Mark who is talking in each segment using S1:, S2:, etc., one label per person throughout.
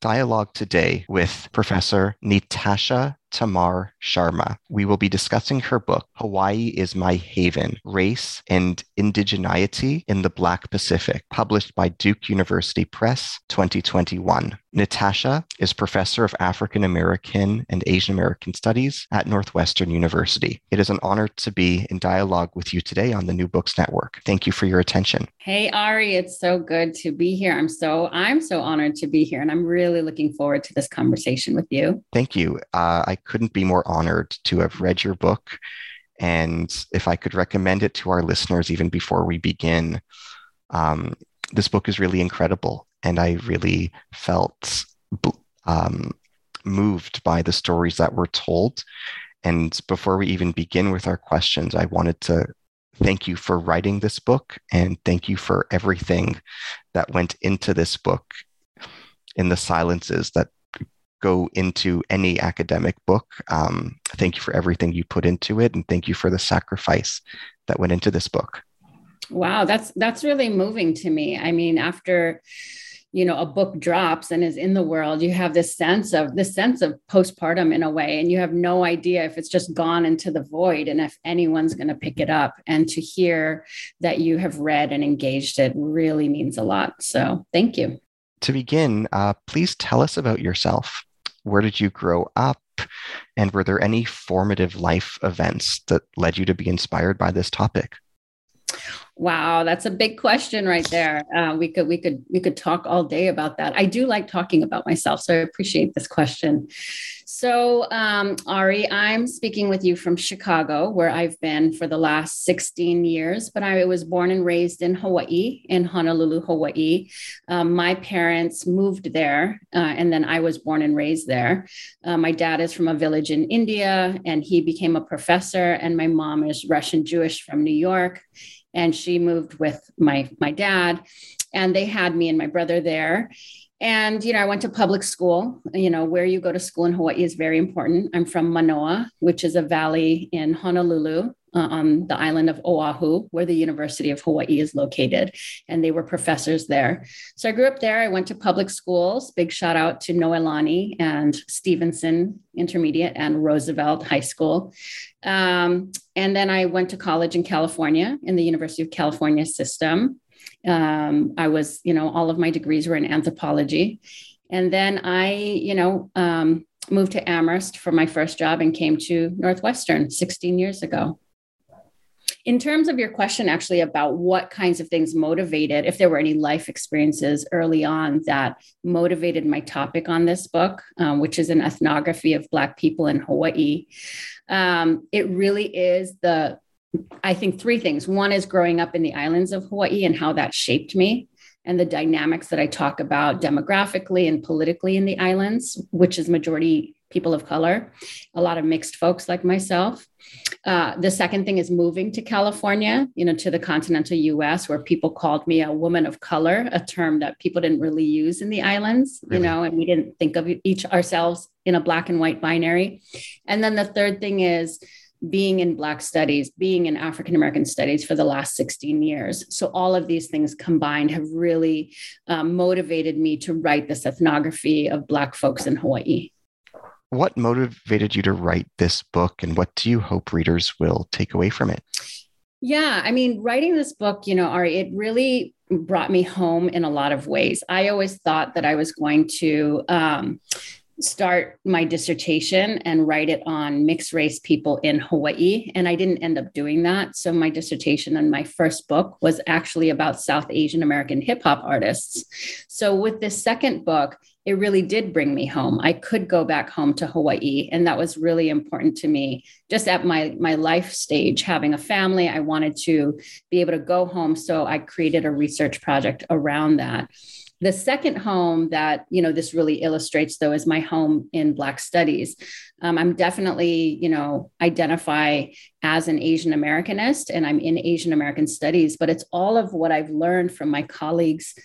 S1: dialogue today with Professor Nitasha Tamar Sharma. We will be discussing her book, Hawaii is My Haven Race and Indigeneity in the Black Pacific, published by Duke University Press 2021. Nitasha is professor of African American and Asian American Studies at Northwestern University. It is an honor to be in dialogue with you today on the New Books Network. Thank you for your attention.
S2: Hey Ari, it's so good to be here. I'm so I'm so honored to be here and I'm really looking forward to this conversation with you.
S1: Thank you. Uh, I couldn't be more honored to have read your book. And if I could recommend it to our listeners, even before we begin, um, this book is really incredible. And I really felt um, moved by the stories that were told. And before we even begin with our questions, I wanted to thank you for writing this book and thank you for everything that went into this book in the silences that go into any academic book. Um, thank you for everything you put into it, and thank you for the sacrifice that went into this book.
S2: Wow, that's that's really moving to me. I mean, after you know a book drops and is in the world you have this sense of this sense of postpartum in a way and you have no idea if it's just gone into the void and if anyone's going to pick it up and to hear that you have read and engaged it really means a lot so thank you
S1: to begin uh, please tell us about yourself where did you grow up? And were there any formative life events that led you to be inspired by this topic
S2: Wow, that's a big question right there. Uh, we could we could we could talk all day about that. I do like talking about myself, so I appreciate this question. So, um, Ari, I'm speaking with you from Chicago, where I've been for the last 16 years. But I was born and raised in Hawaii, in Honolulu, Hawaii. Um, my parents moved there, uh, and then I was born and raised there. Uh, my dad is from a village in India, and he became a professor. And my mom is Russian Jewish from New York and she moved with my my dad and they had me and my brother there. And you know i went to public school. You know where you go to school in hawaii is very important. I'm from manoa which is a valley in honolulu on the island of oahu where the university of hawaii is located and they were professors there so i grew up there i went to public schools big shout out to noelani and stevenson intermediate and roosevelt high school um, and then I went to college in California in the University of California system. Um, I was, you know, all of my degrees were in anthropology. And then I, you know, um, moved to Amherst for my first job and came to Northwestern 16 years ago. In terms of your question, actually, about what kinds of things motivated, if there were any life experiences early on that motivated my topic on this book, um, which is an ethnography of Black people in Hawaii, um, it really is the, I think, three things. One is growing up in the islands of Hawaii and how that shaped me and the dynamics that I talk about demographically and politically in the islands, which is majority people of color, a lot of mixed folks like myself. Uh, the second thing is moving to California, you know, to the continental US, where people called me a woman of color, a term that people didn't really use in the islands, really? you know, and we didn't think of each ourselves in a black and white binary. And then the third thing is, being in Black studies, being in African American studies for the last 16 years. So, all of these things combined have really um, motivated me to write this ethnography of Black folks in Hawaii.
S1: What motivated you to write this book, and what do you hope readers will take away from it?
S2: Yeah, I mean, writing this book, you know, Ari, it really brought me home in a lot of ways. I always thought that I was going to um, start my dissertation and write it on mixed race people in Hawaii. And I didn't end up doing that. So my dissertation and my first book was actually about South Asian American hip hop artists. So with this second book, it really did bring me home. I could go back home to Hawaii. And that was really important to me. Just at my, my life stage, having a family, I wanted to be able to go home. So I created a research project around that. The second home that you know this really illustrates, though, is my home in Black Studies. Um, I'm definitely you know identify as an Asian Americanist, and I'm in Asian American Studies. But it's all of what I've learned from my colleagues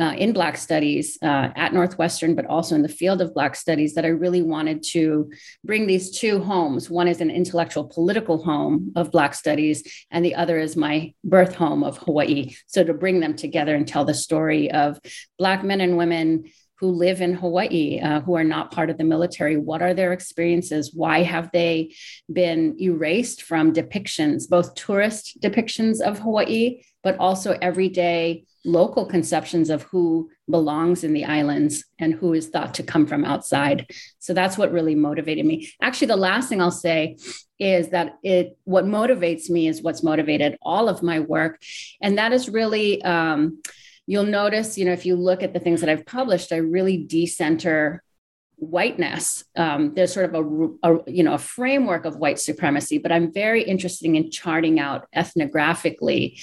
S2: uh, in Black Studies uh, at Northwestern, but also in the field of Black Studies, that I really wanted to bring these two homes. One is an intellectual political home of Black Studies, and the other is my birth home of Hawaii. So to bring them together and tell the story of Black men and women who live in Hawaii, uh, who are not part of the military. What are their experiences? Why have they been erased from depictions, both tourist depictions of Hawaii, but also everyday local conceptions of who belongs in the islands and who is thought to come from outside. So that's what really motivated me. Actually, the last thing I'll say is that it what motivates me is what's motivated all of my work, and that is really. Um, you'll notice, you know, if you look at the things that I've published, I really decenter whiteness. Um, there's sort of a, a, you know a framework of white supremacy, but I'm very interested in charting out ethnographically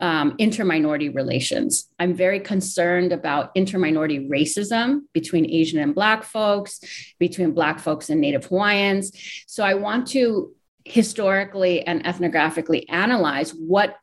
S2: um, interminority relations. I'm very concerned about interminority racism between Asian and Black folks, between Black folks and Native Hawaiians. So I want to historically and ethnographically analyze what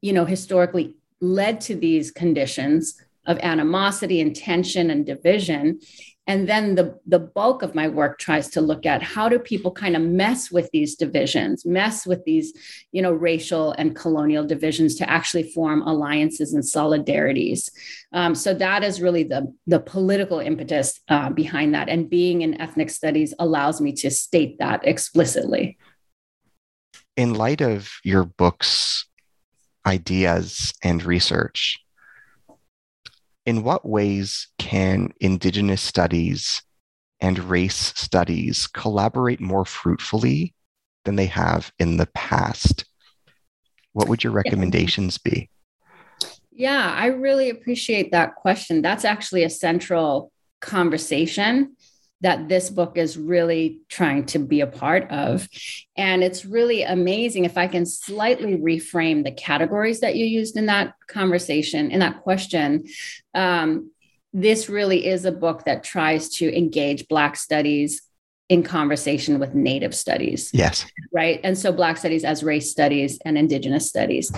S2: you know historically led to these conditions of animosity and tension and division. And then the, the bulk of my work tries to look at how do people kind of mess with these divisions mess with these you know racial and colonial divisions to actually form alliances and solidarities. Um, so that is really the, the political impetus uh, behind that. And being in ethnic studies allows me to state that explicitly.
S1: In light of your book's ideas and research in what ways can Indigenous studies and race studies collaborate more fruitfully than they have in the past? What would your recommendations be?
S2: Yeah, I really appreciate that question. That's actually a central conversation that this book is really trying to be a part of. And it's really amazing if I can slightly reframe the categories that you used in that conversation, in that question. Um, this really is a book that tries to engage Black studies in conversation with Native studies.
S1: Yes.
S2: Right. And so Black studies as race studies and Indigenous studies.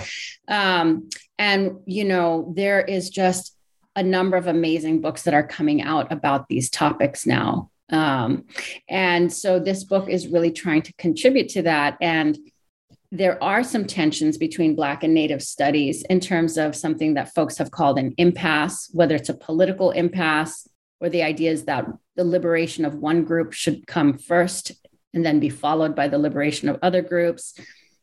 S2: Um, and, you know, there is just a number of amazing books that are coming out about these topics now. Um, and so this book is really trying to contribute to that. And there are some tensions between Black and Native studies in terms of something that folks have called an impasse, whether it's a political impasse or the idea is that the liberation of one group should come first and then be followed by the liberation of other groups,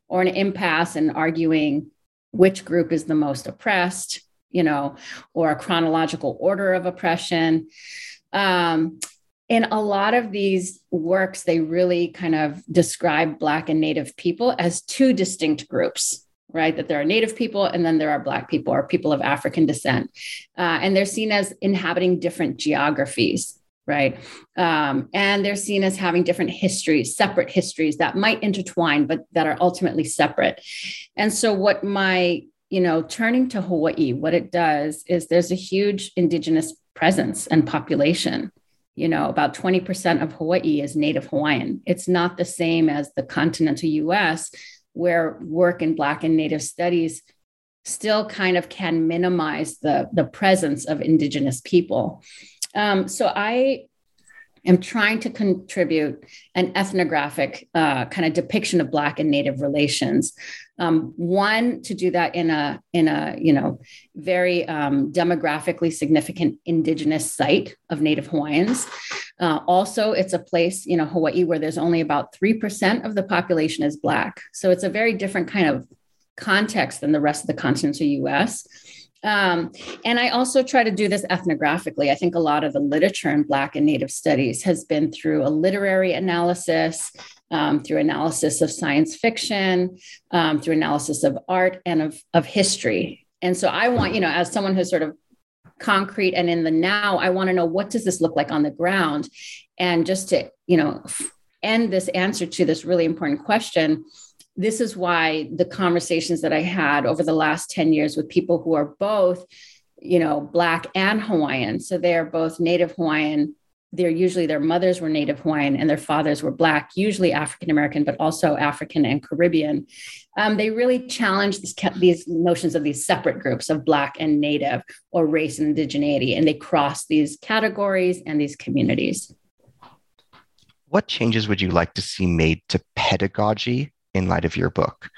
S2: or an impasse in arguing which group is the most oppressed, you know, or a chronological order of oppression. Um, in a lot of these works, they really kind of describe Black and Native people as two distinct groups, right? That there are Native people and then there are Black people or people of African descent. Uh, and they're seen as inhabiting different geographies, right? Um, and they're seen as having different histories, separate histories that might intertwine, but that are ultimately separate. And so, what my you know, turning to Hawaii, what it does is there's a huge indigenous presence and population you know, about 20% of Hawaii is Native Hawaiian. It's not the same as the continental US, where work in Black and Native studies still kind of can minimize the, the presence of Indigenous people. Um, so I am trying to contribute an ethnographic uh, kind of depiction of Black and Native relations. Um, one to do that in a in a you know very um, demographically significant Indigenous site of Native Hawaiians. Uh, also, it's a place you know Hawaii where there's only about three percent of the population is Black, so it's a very different kind of context than the rest of the continental U.S. Um, and I also try to do this ethnographically. I think a lot of the literature in Black and Native studies has been through a literary analysis, um, through analysis of science fiction, um, through analysis of art and of, of history. And so I want, you know, as someone who's sort of concrete and in the now, I want to know what does this look like on the ground? And just to, you know, end this answer to this really important question, this is why the conversations that I had over the last 10 years with people who are both, you know, Black and Hawaiian. So they're both Native Hawaiian. They're usually their mothers were Native Hawaiian and their fathers were Black, usually African American, but also African and Caribbean. Um, they really challenge these, these notions of these separate groups of Black and Native or race and indigeneity, and they cross these categories and these communities.
S1: What changes would you like to see made to pedagogy in light of your book?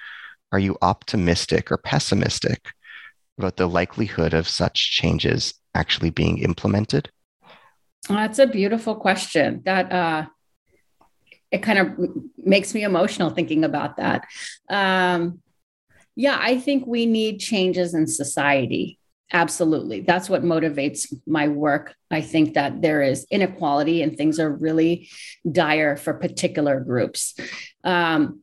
S1: Are you optimistic or pessimistic about the likelihood of such changes actually being implemented?
S2: That's a beautiful question. That uh, it kind of makes me emotional thinking about that. Um, yeah, I think we need changes in society. Absolutely. That's what motivates my work. I think that there is inequality and things are really dire for particular groups. Um,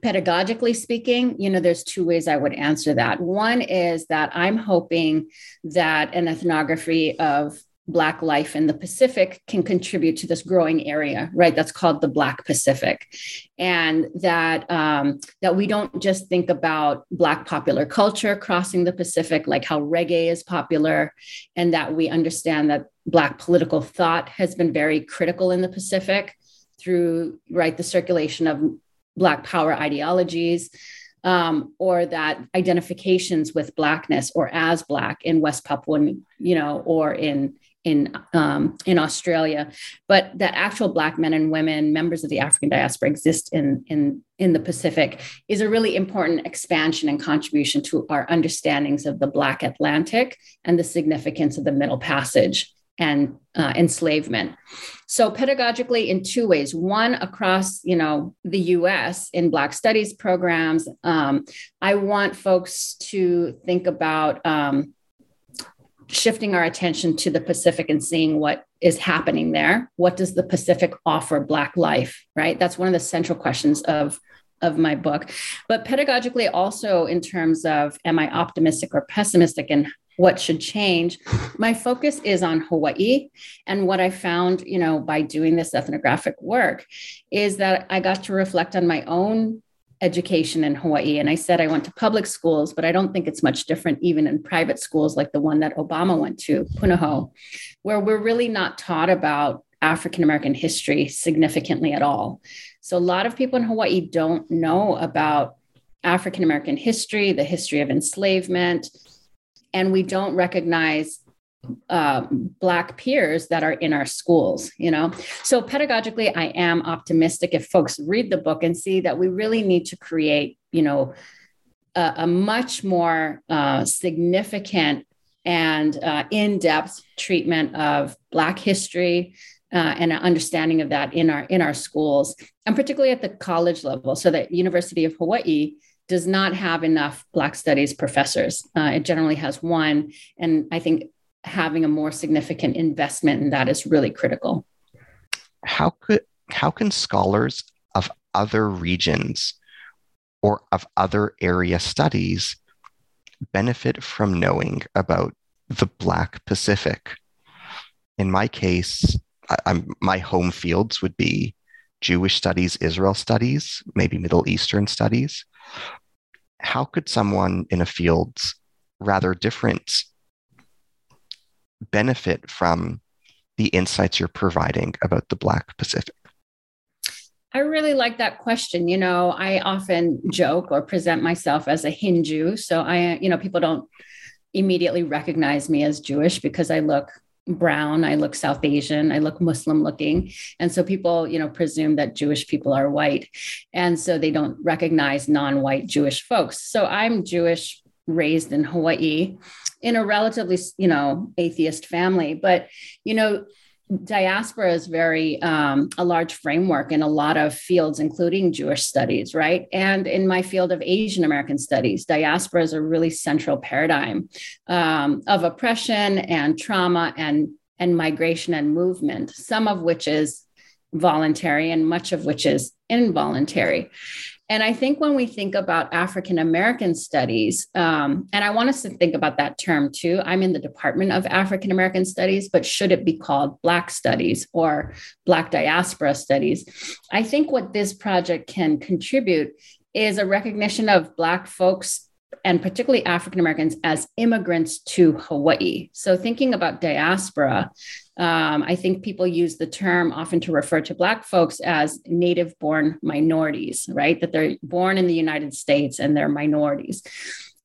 S2: pedagogically speaking, you know, there's two ways I would answer that. One is that I'm hoping that an ethnography of Black life in the Pacific can contribute to this growing area, right? That's called the Black Pacific, and that um, that we don't just think about Black popular culture crossing the Pacific, like how reggae is popular, and that we understand that Black political thought has been very critical in the Pacific through right the circulation of Black power ideologies, um, or that identifications with Blackness or as Black in West Papua, you know, or in in um, in Australia, but that actual Black men and women, members of the African diaspora, exist in in in the Pacific is a really important expansion and contribution to our understandings of the Black Atlantic and the significance of the Middle Passage and uh, enslavement. So pedagogically, in two ways: one across, you know, the U.S. in Black Studies programs, um, I want folks to think about um, shifting our attention to the Pacific and seeing what is happening there. What does the Pacific offer Black life? Right. That's one of the central questions of of my book. But pedagogically, also in terms of am I optimistic or pessimistic, and what should change. My focus is on hawaii. And what i found you know by doing this ethnographic work is that i got to reflect on my own education in hawaii. And i said i went to public schools but i don't think it's much different even in private schools like the one that obama went to punahou where we're really not taught about african american history significantly at all. So a lot of people in hawaii don't know about african american history the history of enslavement and we don't recognize uh, black peers that are in our schools you know? So pedagogically i am optimistic if folks read the book and see that we really need to create you know a, a much more uh, significant and uh, in-depth treatment of black history uh, and an understanding of that in our in our schools and particularly at the college level. So that university of hawaii does not have enough Black Studies professors. Uh, it generally has one. And I think having a more significant investment in that is really critical.
S1: How could how can scholars of other regions or of other area studies benefit from knowing about the Black Pacific? In my case, I, my home fields would be Jewish studies, Israel studies, maybe Middle Eastern studies how could someone in a field rather different benefit from the insights you're providing about the Black Pacific?
S2: I really like that question. You know, I often joke or present myself as a Hindu. So I, you know, people don't immediately recognize me as Jewish because I look brown, I look South Asian, I look Muslim looking. And so people, you know, presume that Jewish people are white. And so they don't recognize non white Jewish folks. So I'm Jewish, raised in Hawaii in a relatively, you know, atheist family. But, you know, diaspora is very um, a large framework in a lot of fields including jewish studies right? And in my field of asian american studies diaspora is a really central paradigm um, of oppression and trauma and and migration and movement some of which is voluntary and much of which is involuntary and I think when we think about African American studies, um, and I want us to think about that term too. I'm in the Department of African American Studies, but should it be called Black Studies or Black Diaspora Studies? I think what this project can contribute is a recognition of Black folks and particularly African Americans as immigrants to Hawaii. So, thinking about diaspora, um, I think people use the term often to refer to Black folks as native born minorities, right? That they're born in the United States and they're minorities.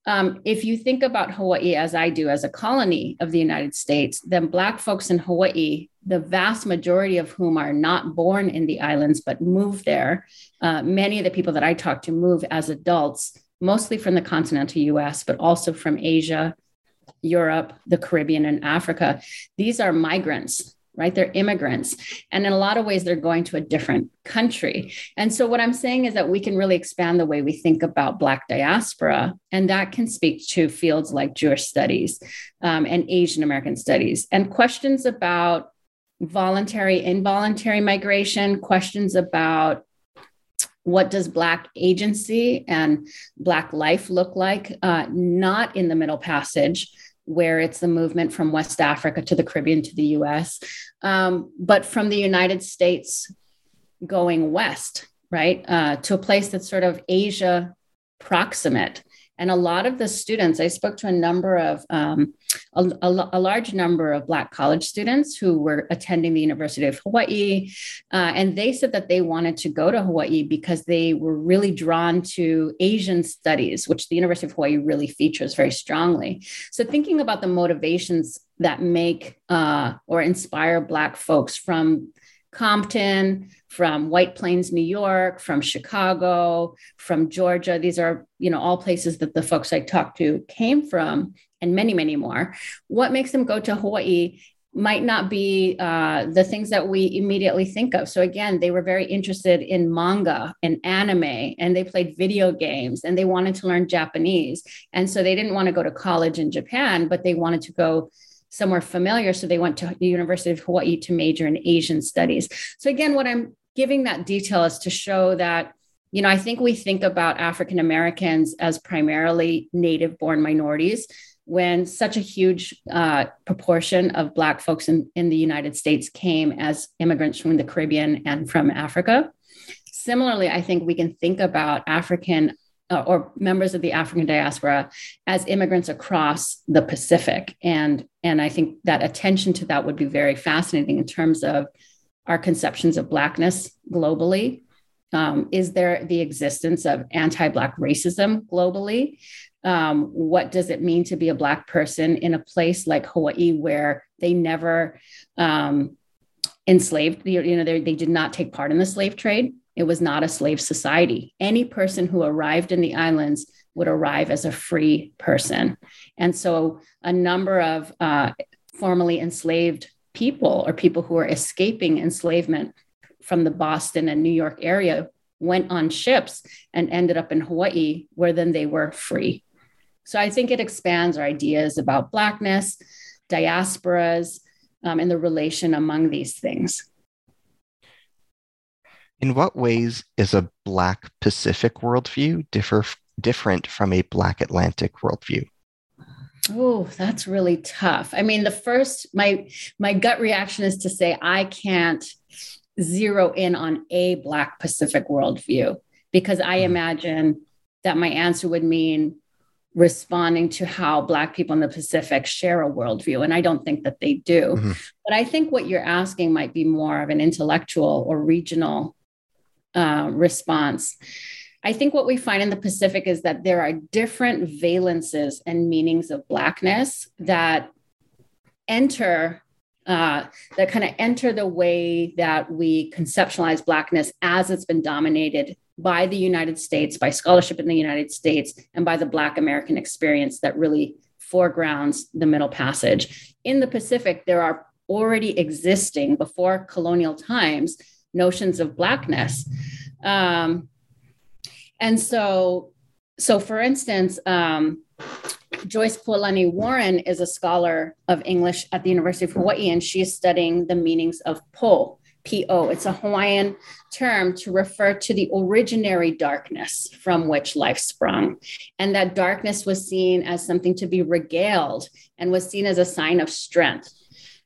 S2: Um, if you think about Hawaii as I do, as a colony of the United States, then Black folks in Hawaii, the vast majority of whom are not born in the islands but move there, uh, many of the people that I talk to move as adults mostly from the continental US, but also from Asia, Europe, the Caribbean, and Africa. These are migrants, right? They're immigrants. And in a lot of ways, they're going to a different country. And so, what I'm saying is that we can really expand the way we think about Black diaspora, and that can speak to fields like Jewish studies um, and Asian American studies, and questions about voluntary, involuntary migration, questions about what does Black agency and Black life look like? Uh, not in the Middle Passage, where it's the movement from West Africa to the Caribbean to the US, um, but from the United States going west, right, uh, to a place that's sort of Asia proximate. And a lot of the students, I spoke to a number of, um, a, a, a, large number of Black college students who were attending the University of Hawaii. Uh, and they said that they wanted to go to Hawaii because they were really drawn to Asian studies, which the University of Hawaii really features very strongly. So, thinking about the motivations that make uh, or inspire Black folks from Compton, from White Plains, New York, from Chicago, from Georgia. These are, you know, all places that the folks I talked to came from, and many, many more. What makes them go to Hawaii might not be uh, the things that we immediately think of. So again, they were very interested in manga and anime, and they played video games, and they wanted to learn Japanese. And so they didn't want to go to college in Japan, but they wanted to go somewhere familiar. So they went to the University of Hawaii to major in Asian studies. So again, what I'm giving that detail is to show that, you know, I think we think about African Americans as primarily native born minorities when such a huge uh, proportion of Black folks in, in the United States came as immigrants from the Caribbean and from Africa. Similarly, I think we can think about African uh, or members of the African diaspora as immigrants across the Pacific. And, and I think that attention to that would be very fascinating in terms of our conceptions of Blackness globally. Um, is there the existence of anti Black racism globally? Um, what does it mean to be a Black person in a place like Hawaii where they never um, enslaved, you know, they, they did not take part in the slave trade? It was not a slave society. Any person who arrived in the islands would arrive as a free person. And so a number of uh, formerly enslaved people or people who were escaping enslavement from the Boston and New York area went on ships and ended up in Hawaii, where then they were free. So I think it expands our ideas about Blackness, diasporas, um, and the relation among these things.
S1: In what ways is a Black Pacific worldview differ, different from a Black Atlantic worldview?
S2: Oh, that's really tough. I mean, the first my my gut reaction is to say I can't zero in on a Black Pacific worldview because I hmm. imagine that my answer would mean responding to how Black people in the Pacific share a worldview. And I don't think that they do. Mm-hmm. But I think what you're asking might be more of an intellectual or regional uh, response. I think what we find in the Pacific is that there are different valences and meanings of Blackness that enter uh, that kind of enter the way that we conceptualize Blackness as it's been dominated by the United States, by scholarship in the United States, and by the Black American experience that really foregrounds the Middle Passage. In the Pacific, there are already existing before colonial times notions of Blackness. Um, and so, so for instance, um, Joyce Pualani Warren is a scholar of English at the University of Hawaii, and she is studying the meanings of po, P-O. It's a Hawaiian term to refer to the originary darkness from which life sprung. And that darkness was seen as something to be regaled and was seen as a sign of strength.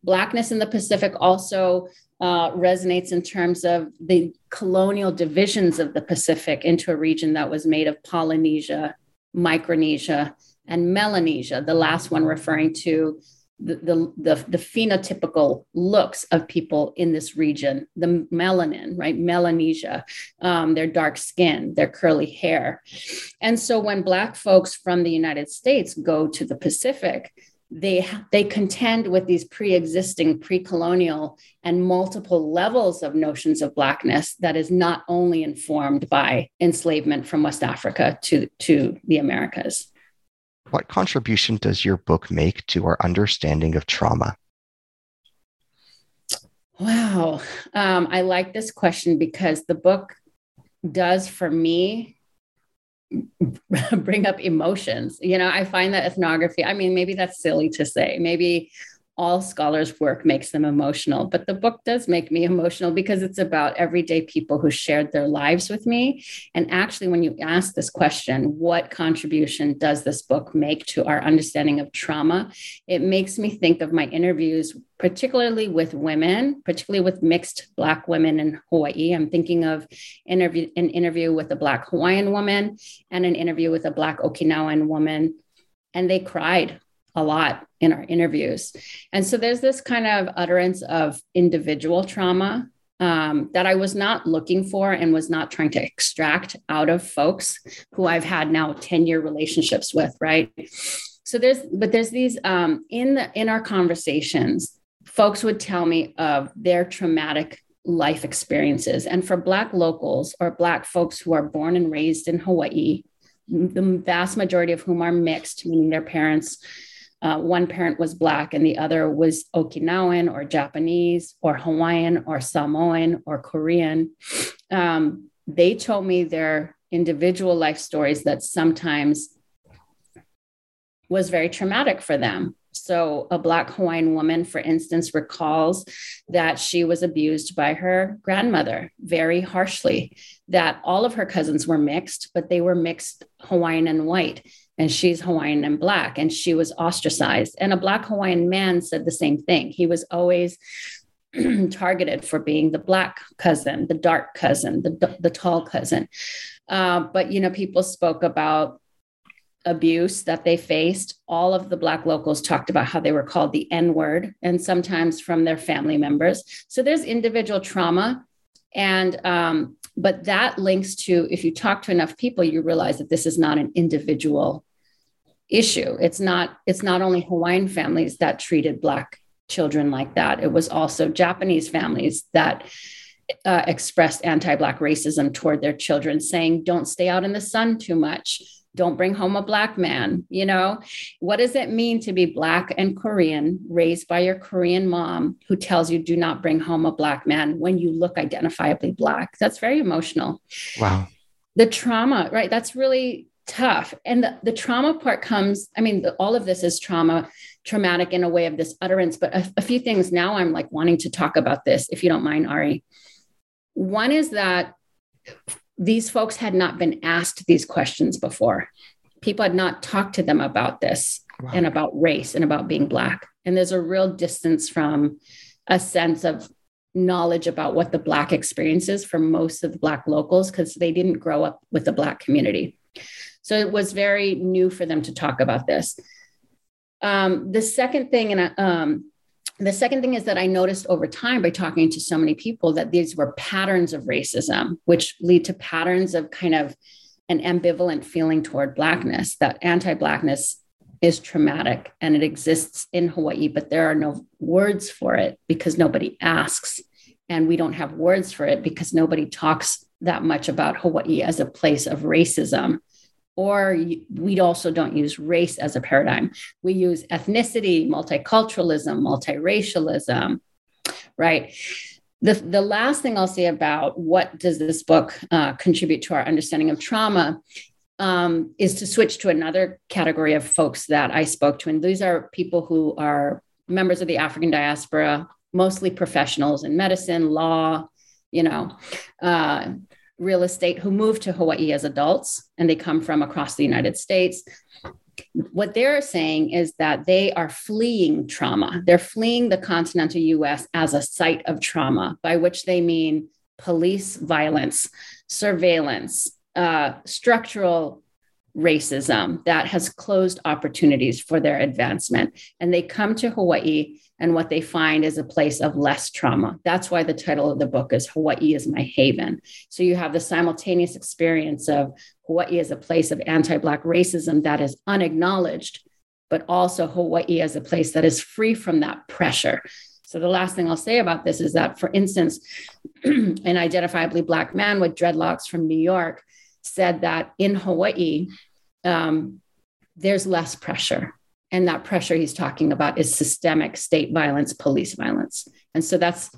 S2: Blackness in the Pacific also uh, resonates in terms of the colonial divisions of the Pacific into a region that was made of Polynesia, Micronesia, and Melanesia, the last one referring to the, the, the, the, phenotypical looks of people in this region, the melanin, right? Melanesia, um, their dark skin, their curly hair. And so when Black folks from the United States go to the Pacific, they, they contend with these pre-existing pre-colonial and multiple levels of notions of blackness that is not only informed by enslavement from west africa to, to the americas
S1: what contribution does your book make to our understanding of trauma?
S2: Wow. Um, I like this question because the book does for me bring up emotions. You know, I find that ethnography, I mean, maybe that's silly to say. Maybe all scholars' work makes them emotional, but the book does make me emotional because it's about everyday people who shared their lives with me. And actually, when you ask this question, what contribution does this book make to our understanding of trauma? It makes me think of my interviews, particularly with women, particularly with mixed Black women in Hawaii. I'm thinking of interview, an interview with a Black Hawaiian woman and an interview with a Black Okinawan woman. And they cried a lot in our interviews. And so there's this kind of utterance of individual trauma um, that I was not looking for and was not trying to extract out of folks who I've had now 10 year relationships with, right? So there's, but there's these um, in the in our conversations, folks would tell me of their traumatic life experiences. And for Black locals or Black folks who are born and raised in Hawaii, the vast majority of whom are mixed, meaning their parents uh, one parent was Black and the other was Okinawan or Japanese or Hawaiian or Samoan or Korean. Um, they told me their individual life stories that sometimes was very traumatic for them. So, a Black Hawaiian woman, for instance, recalls that she was abused by her grandmother very harshly, that all of her cousins were mixed, but they were mixed Hawaiian and white and she's Hawaiian and Black, and she was ostracized. And a Black Hawaiian man said the same thing. He was always targeted for being the Black cousin, the dark cousin, the, the tall cousin. Uh, but, you know, people spoke about abuse that they faced. All of the Black locals talked about how they were called the N word, and sometimes from their family members. So there's individual trauma. And um, but that links to if you talk to enough people you realize that this is not an individual issue. It's not it's not only Hawaiian families that treated black children like that. It was also Japanese families that uh, expressed anti-black racism toward their children, saying, "Don't stay out in the sun too much. Don't bring home a black man." You know, what does it mean to be black and Korean, raised by your Korean mom, who tells you, "Do not bring home a black man" when you look identifiably black? That's very emotional.
S1: Wow.
S2: The trauma, right? That's really tough. And the, the trauma part comes, I mean, the, all of this is trauma, traumatic in a way of this utterance, but a, a few things now I'm like wanting to talk about this, if you don't mind, Ari. One is that these folks had not been asked these questions before. People had not talked to them about this wow. and about race and about being Black. And there's a real distance from a sense of knowledge about what the Black experience is for most of the Black locals because they didn't grow up with the Black community. So it was very new for them to talk about this. Um, the second thing, and um, the second thing is that I noticed over time by talking to so many people that these were patterns of racism, which lead to patterns of kind of an ambivalent feeling toward Blackness, that anti Blackness is traumatic and it exists in Hawaii, but there are no words for it because nobody asks. And we don't have words for it because nobody talks that much about Hawaii as a place of racism. Or we also don't use race as a paradigm. We use ethnicity, multiculturalism, multiracialism, right? The, the last thing I'll say about what does this book uh, contribute to our understanding of trauma um, is to switch to another category of folks that I spoke to. And these are people who are members of the African diaspora, mostly professionals in medicine, law, you know, uh, real estate, who moved to Hawaii as adults and they come from across the United States. What they're saying is that they are fleeing trauma. They're fleeing the continental US as a site of trauma, by which they mean police violence, surveillance, uh, structural racism that has closed opportunities for their advancement. And they come to Hawaii, and what they find is a place of less trauma. That's why the title of the book is Hawaii is My Haven. So you have the simultaneous experience of Hawaii as a place of anti Black racism that is unacknowledged, but also Hawaii as a place that is free from that pressure. So the last thing I'll say about this is that, for instance, an identifiably Black man with dreadlocks from New York said that in Hawaii, um, there's less pressure. And that pressure he's talking about is systemic state violence, police violence. And so that's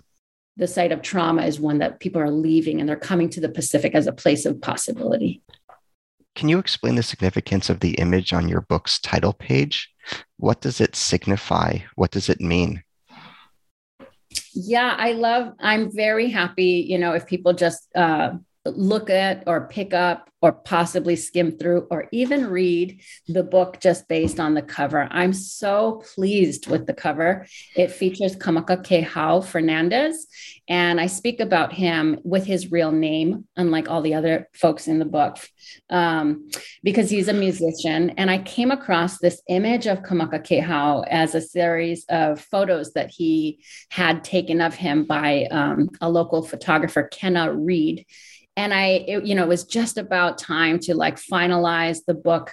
S2: the site of trauma is one that people are leaving and they're coming to the Pacific as a place of possibility.
S1: Can you explain the significance of the image on your book's title page? What does it signify? What does it mean?
S2: Yeah, I love, I'm very happy, you know, if people just uh, look at or pick up or possibly skim through or even read the book just based on the cover. I'm so pleased with the cover. It features Kamaka Kehau Fernandez, and I speak about him with his real name, unlike all the other folks in the book, um, because he's a musician. And I came across this image of Kamaka Kehau as a series of photos that he had taken of him by um, a local photographer, Kenna Reed and I, it, you know, it was just about time to like finalize the book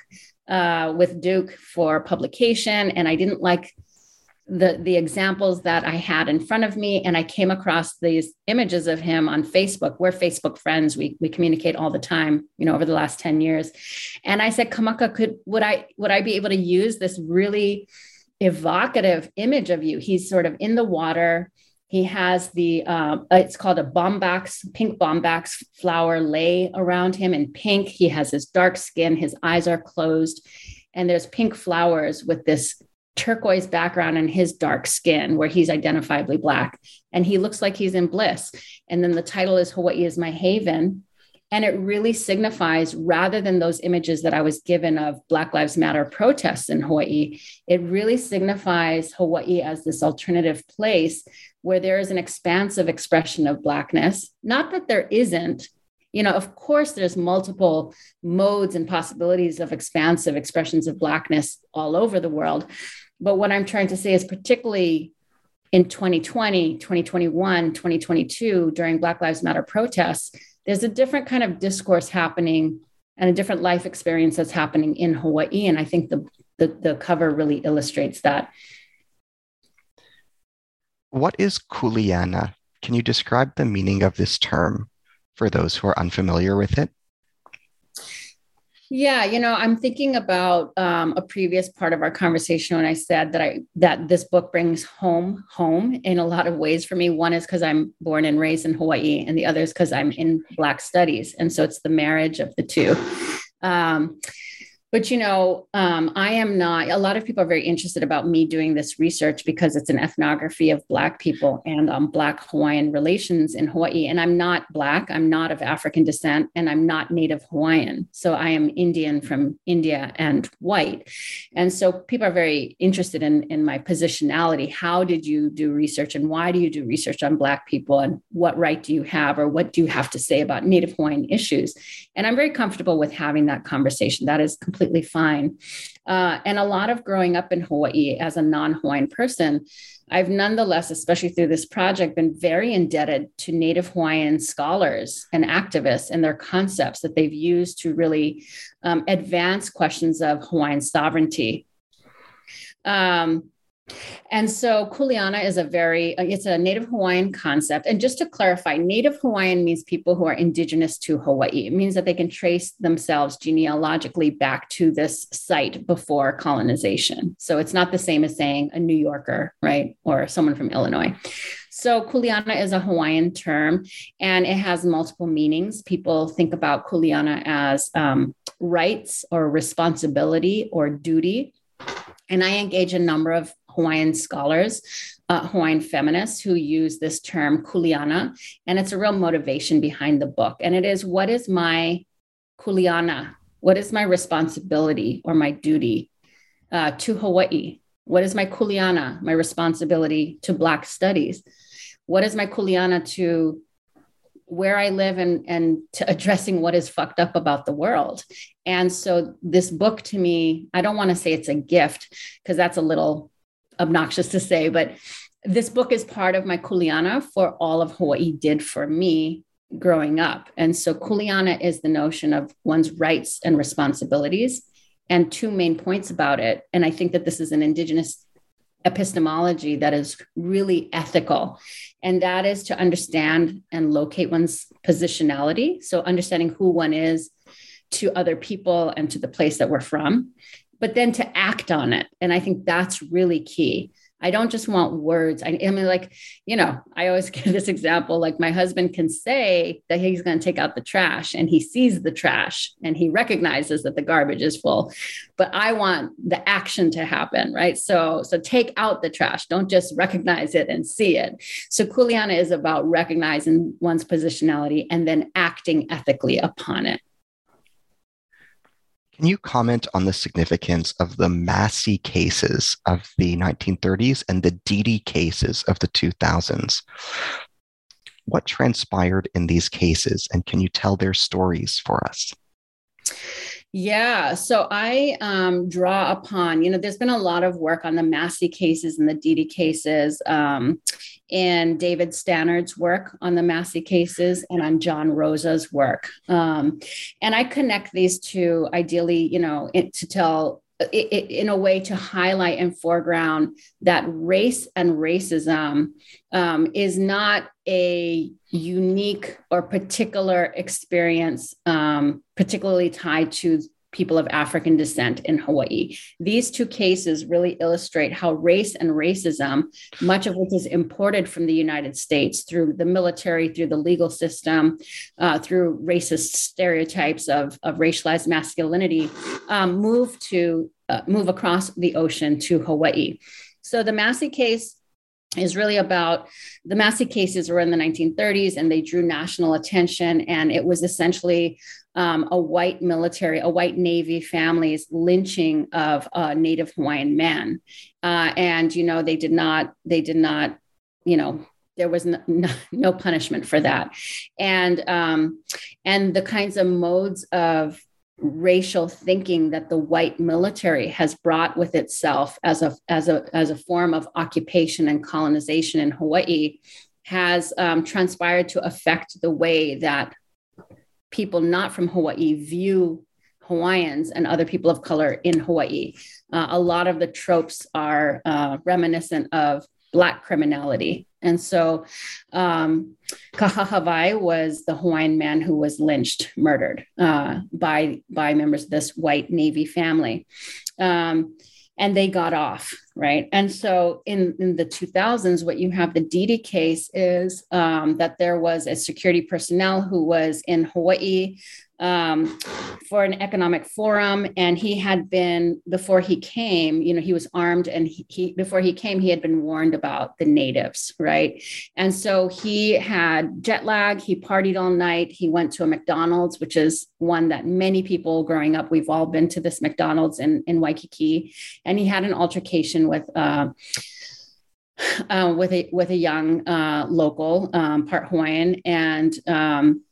S2: uh, with Duke for publication, and I didn't like the the examples that I had in front of me, and I came across these images of him on Facebook. We're Facebook friends. We we communicate all the time, you know, over the last ten years. And I said, Kamaka, could would I would I be able to use this really evocative image of you? He's sort of in the water he has the, uh, it's called a bombax, pink bombax flower lei around him in pink. He has his dark skin, his eyes are closed, and there's pink flowers with this turquoise background and his dark skin where he's identifiably black. And he looks like he's in bliss. And then the title is Hawaii is My Haven. And it really signifies, rather than those images that I was given of Black Lives Matter protests in Hawaii, it really signifies Hawaii as this alternative place where there is an expansive expression of Blackness. Not that there isn't, you know, of course, there's multiple modes and possibilities of expansive expressions of Blackness all over the world. But what I'm trying to say is, particularly in 2020, 2021, 2022, during Black Lives Matter protests, there's a different kind of discourse happening and a different life experience that's happening in Hawaii. And I think the, the, the cover really illustrates that.
S1: What is kuleana? Can you describe the meaning of this term for those who are unfamiliar with it?
S2: Yeah, you know, I'm thinking about um, a previous part of our conversation when I said that I that this book brings home home in a lot of ways for me. One is because I'm born and raised in Hawaii, and the other is because I'm in Black Studies, and so it's the marriage of the two. Um, but you know, um, I am not. A lot of people are very interested about me doing this research because it's an ethnography of Black people and um, Black Hawaiian relations in Hawaii. And I'm not Black. I'm not of African descent, and I'm not Native Hawaiian. So I am Indian from India and white. And so people are very interested in in my positionality. How did you do research, and why do you do research on Black people, and what right do you have, or what do you have to say about Native Hawaiian issues? And I'm very comfortable with having that conversation. That is completely fine. Uh, and a lot of growing up in Hawaii as a non Hawaiian person, I've nonetheless, especially through this project, been very indebted to Native Hawaiian scholars and activists and their concepts that they've used to really um, advance questions of Hawaiian sovereignty. Um, and so Kuleana is a very, uh, it's a Native Hawaiian concept. And just to clarify, Native Hawaiian means people who are indigenous to Hawaii. It means that they can trace themselves genealogically back to this site before colonization. So it's not the same as saying a New Yorker, right? Or someone from Illinois. So Kuleana is a Hawaiian term and it has multiple meanings. People think about Kuleana as um, rights or responsibility or duty. And I engage a number of Hawaiian scholars, uh, Hawaiian feminists who use this term kuleana. And it's a real motivation behind the book. And it is what is my kuleana? What is my responsibility or my duty uh, to Hawaii? What is my kuleana, my responsibility to Black studies? What is my kuleana to where I live and, and to addressing what is fucked up about the world. And so this book to me, I don't want to say it's a gift because that's a little obnoxious to say, but this book is part of my kuleana for all of Hawaii did for me growing up. And so kuleana is the notion of one's rights and responsibilities and two main points about it. And I think that this is an indigenous epistemology that is really ethical. And that is to understand and locate one's positionality. So understanding who one is to other people and to the place that we're from but then to act on it. And I think that's really key. I don't just want words. I, I, mean, like, you know, I always give this example like, my husband can say that he's going to take out the trash and he sees the trash and he recognizes that the garbage is full. But I want the action to happen, right? So, so take out the trash. Don't just recognize it and see it. So, Kuleana is about recognizing one's positionality and then acting ethically upon it.
S1: Can you comment on the significance of the Massie cases of the 1930s and the Deedy cases of the 2000s? What transpired in these cases, and can you tell their stories for us?
S2: Yeah. So I um, draw upon, you know, there's been a lot of work on the Massie cases and the Deedy cases, um, and David Stannard's work on the Massie cases and on John Rosa's work. Um, and I connect these two ideally, you know, to tell in a way to highlight and foreground that race and racism um, is not a unique or particular experience, um, particularly tied to people of African descent in Hawaii. These two cases really illustrate how race and racism, much of which is imported from the United States through the military, through the legal system, uh, through racist stereotypes of, of racialized masculinity, um, move to uh, move across the ocean to Hawaii. So the Massie case is really about the Massie cases were in the 1930s and they drew national attention. And it was essentially um, a white military, a white Navy family's lynching of a Native Hawaiian man. Uh, and, you know, they did not, they did not, you know, there was no, no, no punishment for that. And, um, and the kinds of modes of racial thinking that the white military has brought with itself as a as a as a form of occupation and colonization in Hawaii has um, transpired to affect the way that people not from Hawaii view Hawaiians and other people of color in Hawaii. Uh, a lot of the tropes are uh, reminiscent of Black criminality. And so um, Kahahawai was the Hawaiian man who was lynched, murdered uh, by, by members of this white Navy family. Um, and they got off, right? And so in, in the 2000s, what you have the Deedy case is um, that there was a security personnel who was in Hawaii um, for an economic forum. And he had been, before he came, you know, he was armed and he, he, before he came, he had been warned about the natives, right? And so he had jet lag, he partied all night, he went to a McDonald's, which is one that many people growing up, we've all been to this McDonald's in, in Waikiki. And he had an altercation with, uh, uh, with a with a young uh, local, um, part Hawaiian, and um,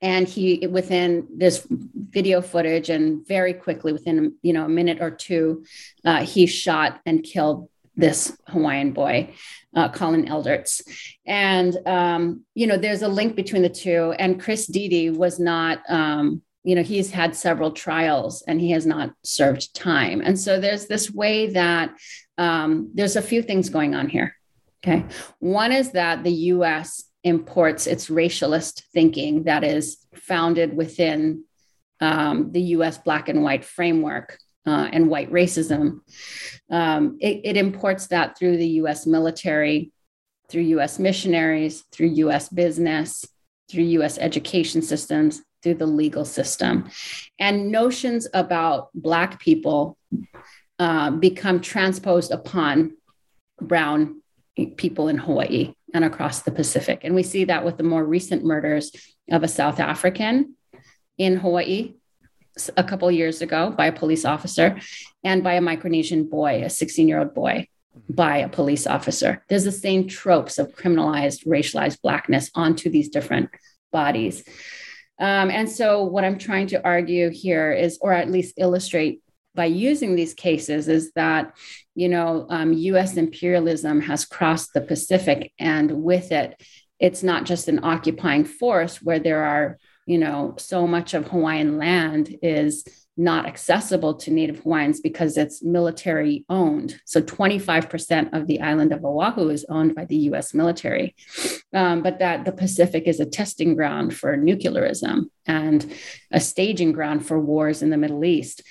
S2: and he within this video footage and very quickly within you know a minute or two, uh, he shot and killed this Hawaiian boy, uh, Kollin Elderts, and um, you know there's a link between the two. And Chris Deedy was not. Um, you know he's had several trials and he has not served time and so there's this way that um, there's a few things going on here. Okay. One is that the US imports its racialist thinking that is founded within um, the US black and white framework uh, and white racism. Um, it, it imports that through the US military, through US missionaries, through US business, through US education systems, through the legal system. And notions about Black people uh, become transposed upon brown people in Hawaii and across the Pacific. And we see that with the more recent murders of a South African in Hawaii a couple years ago by a police officer and by a Micronesian boy, a 16 year old boy by a police officer. There's the same tropes of criminalized, racialized Blackness onto these different bodies. Um, and so, what I'm trying to argue here is, or at least illustrate by using these cases is that you know um, us imperialism has crossed the pacific and with it it's not just an occupying force where there are you know so much of hawaiian land is not accessible to native hawaiians because it's military owned. So 25% of the island of oahu is owned by the us military. Um, but that the pacific is a testing ground for nuclearism and a staging ground for wars in the middle east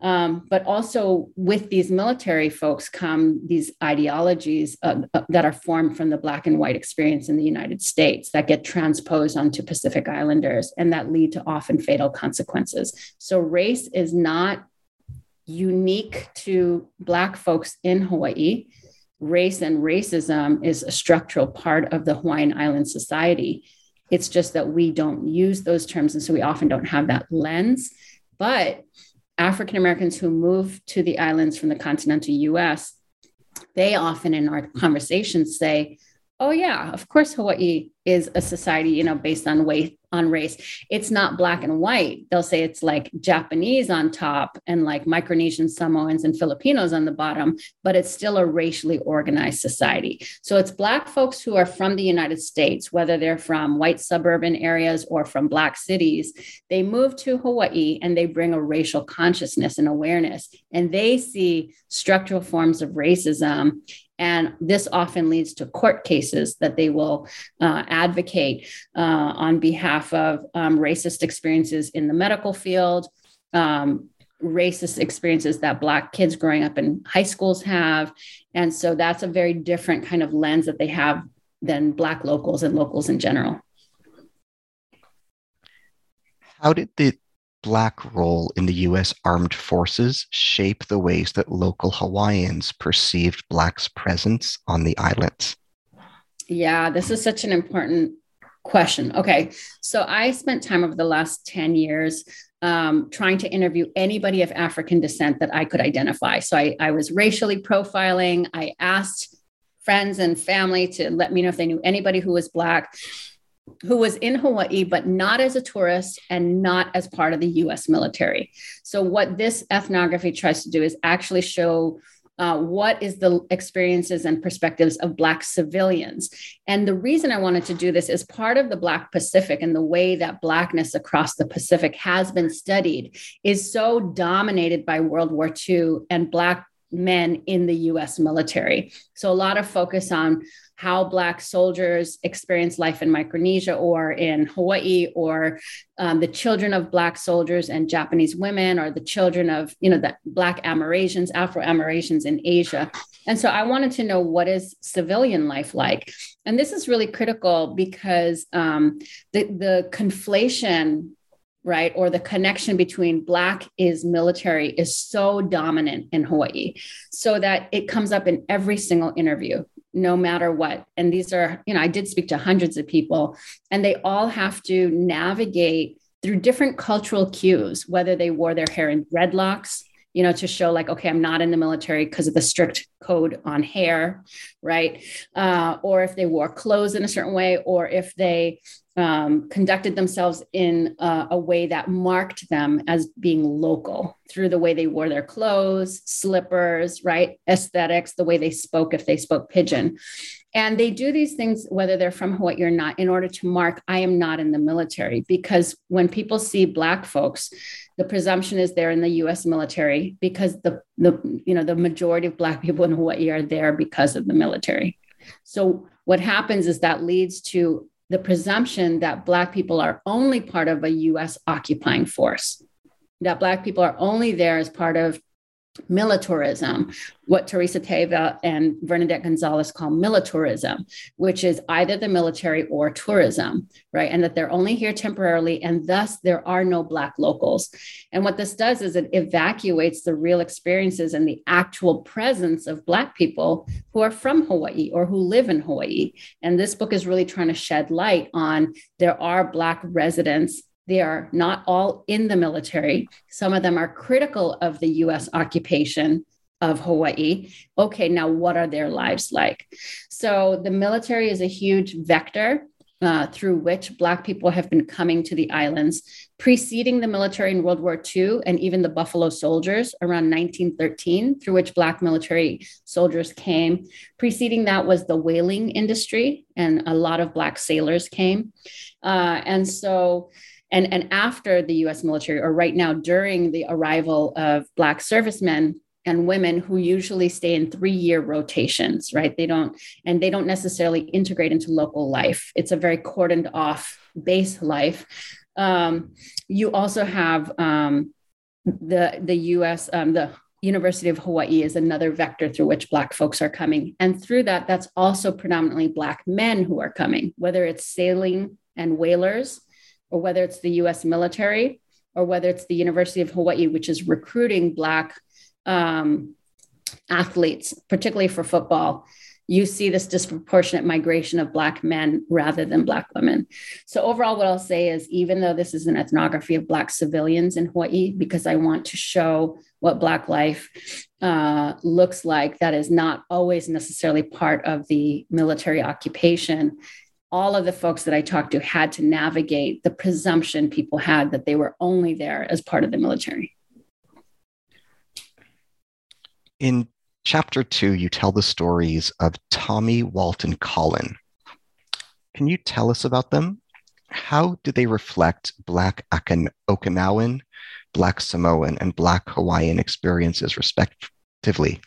S2: um, but also with these military folks come these ideologies uh, uh, that are formed from the black and white experience in the United States that get transposed onto Pacific Islanders and that lead to often fatal consequences. So race is not unique to black folks in Hawaii. Race and racism is a structural part of the Hawaiian Island society. It's just that we don't use those terms. And so we often don't have that lens. But African Americans who move to the islands from the continental US, they often in our conversations say, oh yeah of course hawaii is a society you know based on weight on race. It's not black and white. They'll say it's like japanese on top and like micronesian samoans and filipinos on the bottom but it's still a racially organized society. So it's black folks who are from the united states whether they're from white suburban areas or from black cities. They move to hawaii and they bring a racial consciousness and awareness and they see structural forms of racism and this often leads to court cases that they will uh, advocate uh, on behalf of um, racist experiences in the medical field, um, racist experiences that Black kids growing up in high schools have. And so that's a very different kind of lens that they have than Black locals and locals in general.
S1: How did the Black role in the US Armed Forces shape the ways that local Hawaiians perceived Black's presence on the islands?
S2: Yeah, this is such an important question. Okay, so I spent time over the last 10 years um, trying to interview anybody of African descent that I could identify. So I, I was racially profiling. I asked friends and family to let me know if they knew anybody who was Black who was in Hawaii, but not as a tourist and not as part of the US military. So, what this ethnography tries to do is actually show uh, what is the experiences and perspectives of Black civilians. And the reason I wanted to do this is part of the Black Pacific and the way that Blackness across the Pacific has been studied is so dominated by World War II and Black men in the US military. So, a lot of focus on how Black soldiers experience life in Micronesia or in Hawaii, or um, the children of Black soldiers and Japanese women, or the children of, you know, the Black Amerasians, Afro Amerasians in Asia. And so I wanted to know what is civilian life like? And this is really critical because um, the, the conflation right? Or the connection between Black is military is so dominant in Hawaii, so that it comes up in every single interview, no matter what. And these are, you know, I did speak to hundreds of people, and they all have to navigate through different cultural cues, whether they wore their hair in dreadlocks, you know, to show like, okay, I'm not in the military because of the strict code on hair, right? Uh, or if they wore clothes in a certain way, or if they um, conducted themselves in a way that marked them as being local through the way they wore their clothes, slippers, right? Aesthetics, the way they spoke, if they spoke pidgin. And they do these things, whether they're from Hawaii or not, in order to mark, I am not in the military. Because when people see Black folks, the presumption is they're in the US military because the, the, you know, the majority of Black people in Hawaii are there because of the military. So what happens is that leads to the presumption that Black people are only part of a US occupying force, that Black people are only there as part of militarism, what Teresia Teaiwa and Vernadette Gonzalez call militourism, which is either the military or tourism, right? And that they're only here temporarily, and thus there are no Black locals. And what this does is it evacuates the real experiences and the actual presence of Black people who are from Hawaii or who live in Hawaii. And this book is really trying to shed light on there are Black residents they are not all in the military. Some of them are critical of the US occupation of Hawaii. Okay, now what are their lives like? So the military is a huge vector uh, through which Black people have been coming to the islands, preceding the military in World War II and even the Buffalo Soldiers around 1913, through which Black military soldiers came. Preceding that was the whaling industry, and a lot of Black sailors came. Uh, and so and and after the US military or right now during the arrival of black servicemen and women who usually stay in 3 year rotations right? They don't and they don't necessarily integrate into local life. It's a very cordoned off base life. Um, you also have um, the the US um, the University of Hawaii is another vector through which Black folks are coming. And through that, that's also predominantly Black men who are coming, whether it's sailing and whalers, or whether it's the US military or whether it's the University of Hawaii, which is recruiting Black um, athletes, particularly for football, you see this disproportionate migration of Black men rather than Black women. So, overall, what I'll say is even though this is an ethnography of Black civilians in Hawaii, because I want to show what Black life uh, looks like, that is not always necessarily part of the military occupation all of the folks that I talked to had to navigate the presumption people had that they were only there as part of the military.
S1: In chapter two, you tell the stories of Tommy, Walt, and Colin. Can you tell us about them? How do they reflect Black Okinawan, Black Samoan, and Black Hawaiian experiences, respectively?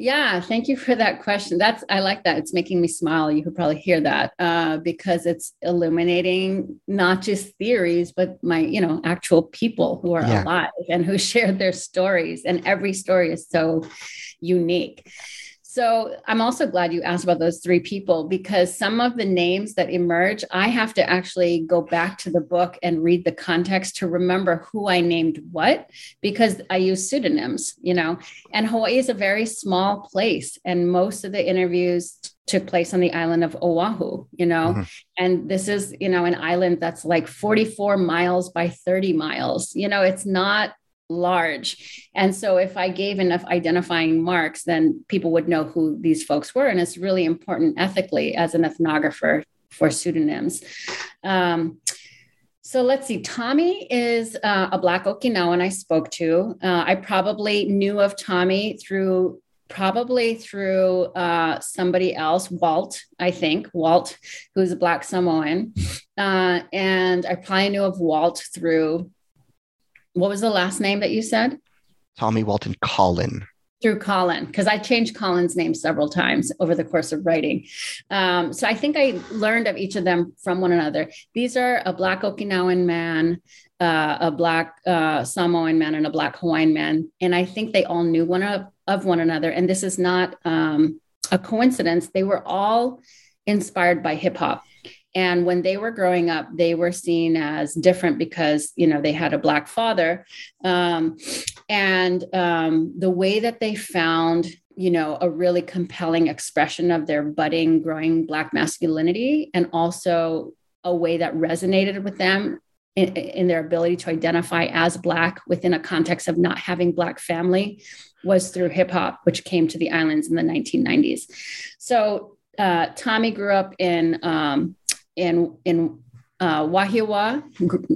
S2: Yeah, thank you for that question. That's I like that. It's making me smile. You could probably hear that uh, because it's illuminating not just theories, but my you know actual people who are yeah. alive and who shared their stories. And every story is so unique. So I'm also glad you asked about those three people because some of the names that emerge, I have to actually go back to the book and read the context to remember who I named what because I use pseudonyms, you know. And Hawaii is a very small place, and most of the interviews took place on the island of Oahu, you know. Mm-hmm. And this is, you know, an island that's like 44 miles by 30 miles. You know, it's not large. And so if I gave enough identifying marks, then people would know who these folks were. And it's really important ethically as an ethnographer for pseudonyms. Um, so let's see. Tommy is uh, a Black Okinawan I spoke to. Uh, I probably knew of Tommy through probably through uh, somebody else, Walt, I think, Walt, who's a Black Samoan. Uh, and I probably knew of Walt through what was the last name that you said?
S1: Tommy Walton Colin.
S2: Through Colin, because I changed Colin's name several times over the course of writing. Um, so I think I learned of each of them from one another. These are a Black Okinawan man, uh, a Black uh, Samoan man, and a Black Hawaiian man. And I think they all knew one of, of one another. And this is not um, a coincidence. They were all inspired by hip hop. And when they were growing up, they were seen as different because, you know, they had a Black father. Um, and um, the way that they found you know, a really compelling expression of their budding, growing Black masculinity, and also a way that resonated with them in, in, their ability to identify as Black within a context of not having Black family was through hip hop, which came to the islands in the 1990s. So uh, Tommy grew up in um, in in uh, Wahiawa.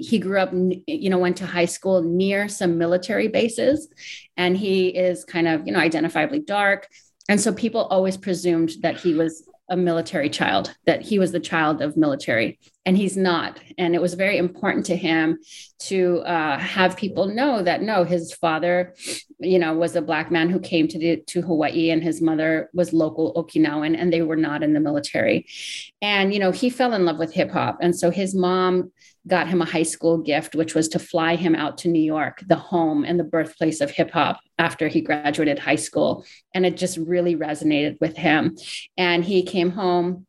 S2: He grew up, you know, went to high school near some military bases, and he is kind of, you know, identifiably dark. And so people always presumed that he was a military child, that he was the child of military, and he's not. And it was very important to him to uh, have people know that no, his father, you know, was a black man who came to the, to Hawaii, and his mother was local Okinawan, and they were not in the military. And you know, he fell in love with hip hop, and so his mom got him a high school gift, which was to fly him out to New York, the home and the birthplace of hip hop, after he graduated high school. And it just really resonated with him. And he came home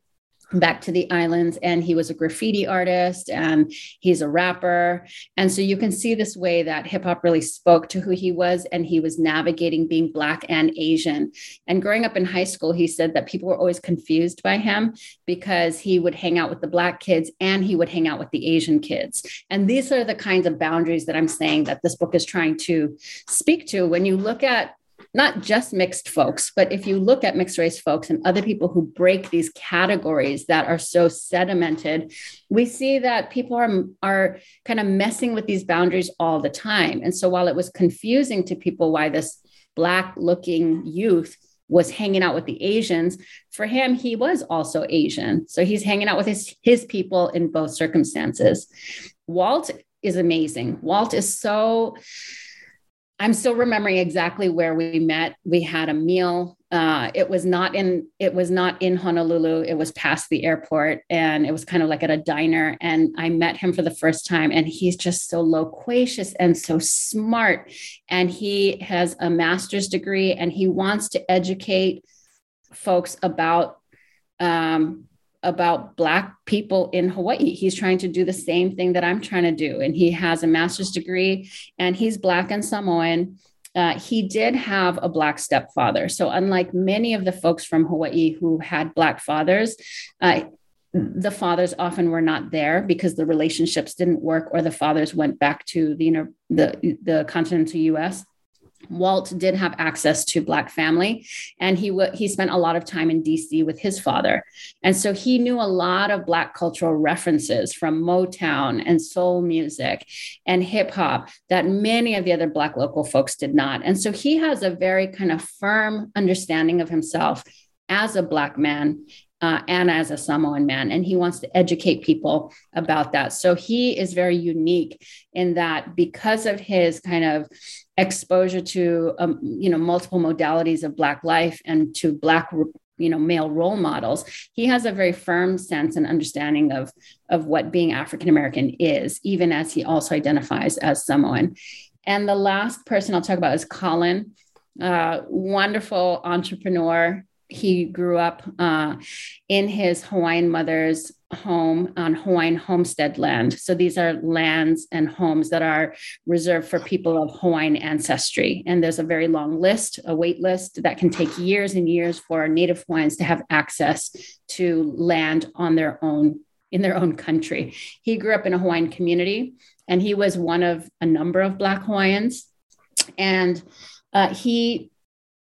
S2: back to the islands and he was a graffiti artist and he's a rapper. And so you can see this way that hip hop really spoke to who he was and he was navigating being black and asian. And growing up in high school he said that people were always confused by him because he would hang out with the black kids and he would hang out with the asian kids. And these are the kinds of boundaries that i'm saying that this book is trying to speak to. When you look at not just mixed folks, but if you look at mixed race folks and other people who break these categories that are so sedimented, we see that people are, are kind of messing with these boundaries all the time. And so while it was confusing to people why this Black looking youth was hanging out with the Asians, for him, he was also Asian. So he's hanging out with his, his people in both circumstances. Walt is amazing. Walt is so I'm still remembering exactly where we met. We had a meal. Uh, it was not in it was not in Honolulu. It was past the airport, and it was kind of like at a diner. And I met him for the first time, and he's just so loquacious and so smart. And he has a master's degree, and he wants to educate folks about um, about Black people in Hawaii. He's trying to do the same thing that I'm trying to do. And he has a master's degree and he's Black and Samoan. Uh, he did have a Black stepfather. So, unlike many of the folks from Hawaii who had Black fathers, uh, the fathers often were not there because the relationships didn't work or the fathers went back to the, the, the continental US. Walt did have access to Black family, and he w- he spent a lot of time in DC with his father, and so he knew a lot of Black cultural references from Motown and soul music and hip hop that many of the other Black local folks did not. And so he has a very kind of firm understanding of himself as a Black man uh, and as a Samoan man. And he wants to educate people about that. So he is very unique in that because of his kind of exposure to um, you know multiple modalities of black life and to black you know male role models he has a very firm sense and understanding of of what being african american is even as he also identifies as samoan. And the last person i'll talk about is colin uh, wonderful entrepreneur. He grew up uh, in his hawaiian mother's home on Hawaiian homestead land. So these are lands and homes that are reserved for people of Hawaiian ancestry. And there's a very long list, a wait list that can take years and years for Native Hawaiians to have access to land on their own in their own country. He grew up in a Hawaiian community and he was one of a number of Black Hawaiians. And uh, he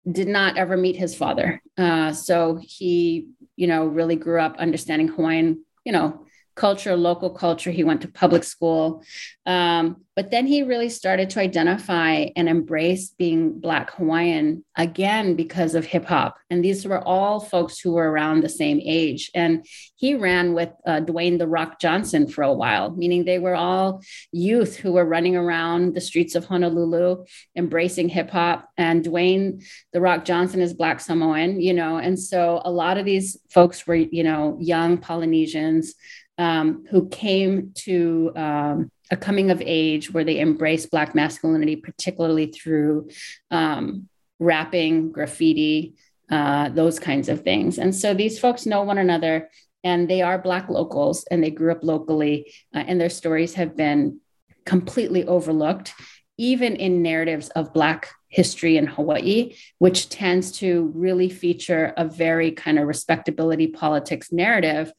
S2: did not ever meet his father. Uh, so he, you know, really grew up understanding Hawaiian you know, culture, local culture. He went to public school. Um, but then he really started to identify and embrace being Black Hawaiian again because of hip hop. And these were all folks who were around the same age. And he ran with uh, Dwayne The Rock Johnson for a while, meaning they were all youth who were running around the streets of Honolulu embracing hip hop. And Dwayne The Rock Johnson is Black Samoan, you know. And so a lot of these folks were, you know, young Polynesians um, who came to um, a coming of age where they embrace Black masculinity, particularly through um, rapping, graffiti, uh, those kinds of things. And so these folks know one another and they are Black locals and they grew up locally, uh, and their stories have been completely overlooked, even in narratives of Black history in Hawaii, which tends to really feature a very kind of respectability politics narrative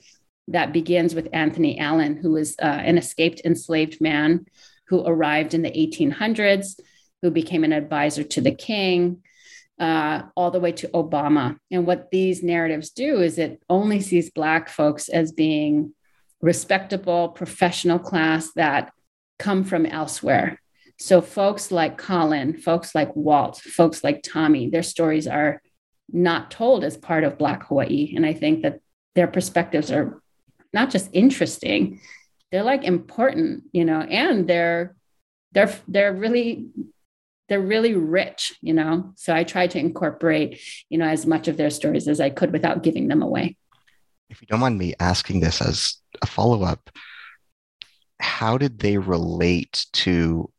S2: that begins with Anthony Allen, who was uh, an escaped enslaved man who arrived in the 1800s, who became an advisor to the king, uh, all the way to Obama. And what these narratives do is it only sees Black folks as being respectable, professional class that come from elsewhere. So, folks like Colin, folks like Walt, folks like Tommy, their stories are not told as part of Black Hawaii. And I think that their perspectives are not just interesting, they're like important, you know, and they're they're they're really they're really rich, you know. So I try to incorporate, you know, as much of their stories as I could without giving them away.
S1: If you don't mind me asking this as a follow-up, how did they relate to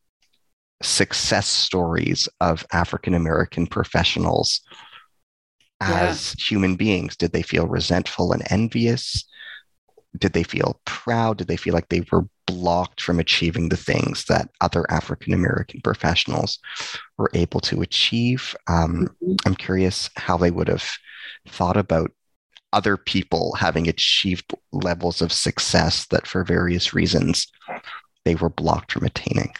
S1: success stories of African American professionals as yeah. human beings? Did they feel resentful and envious? Did they feel proud? Did they feel like they were blocked from achieving the things that other African American professionals were able to achieve? Um, mm-hmm. I'm curious how they would have thought about other people having achieved levels of success that for various reasons they were blocked from attaining.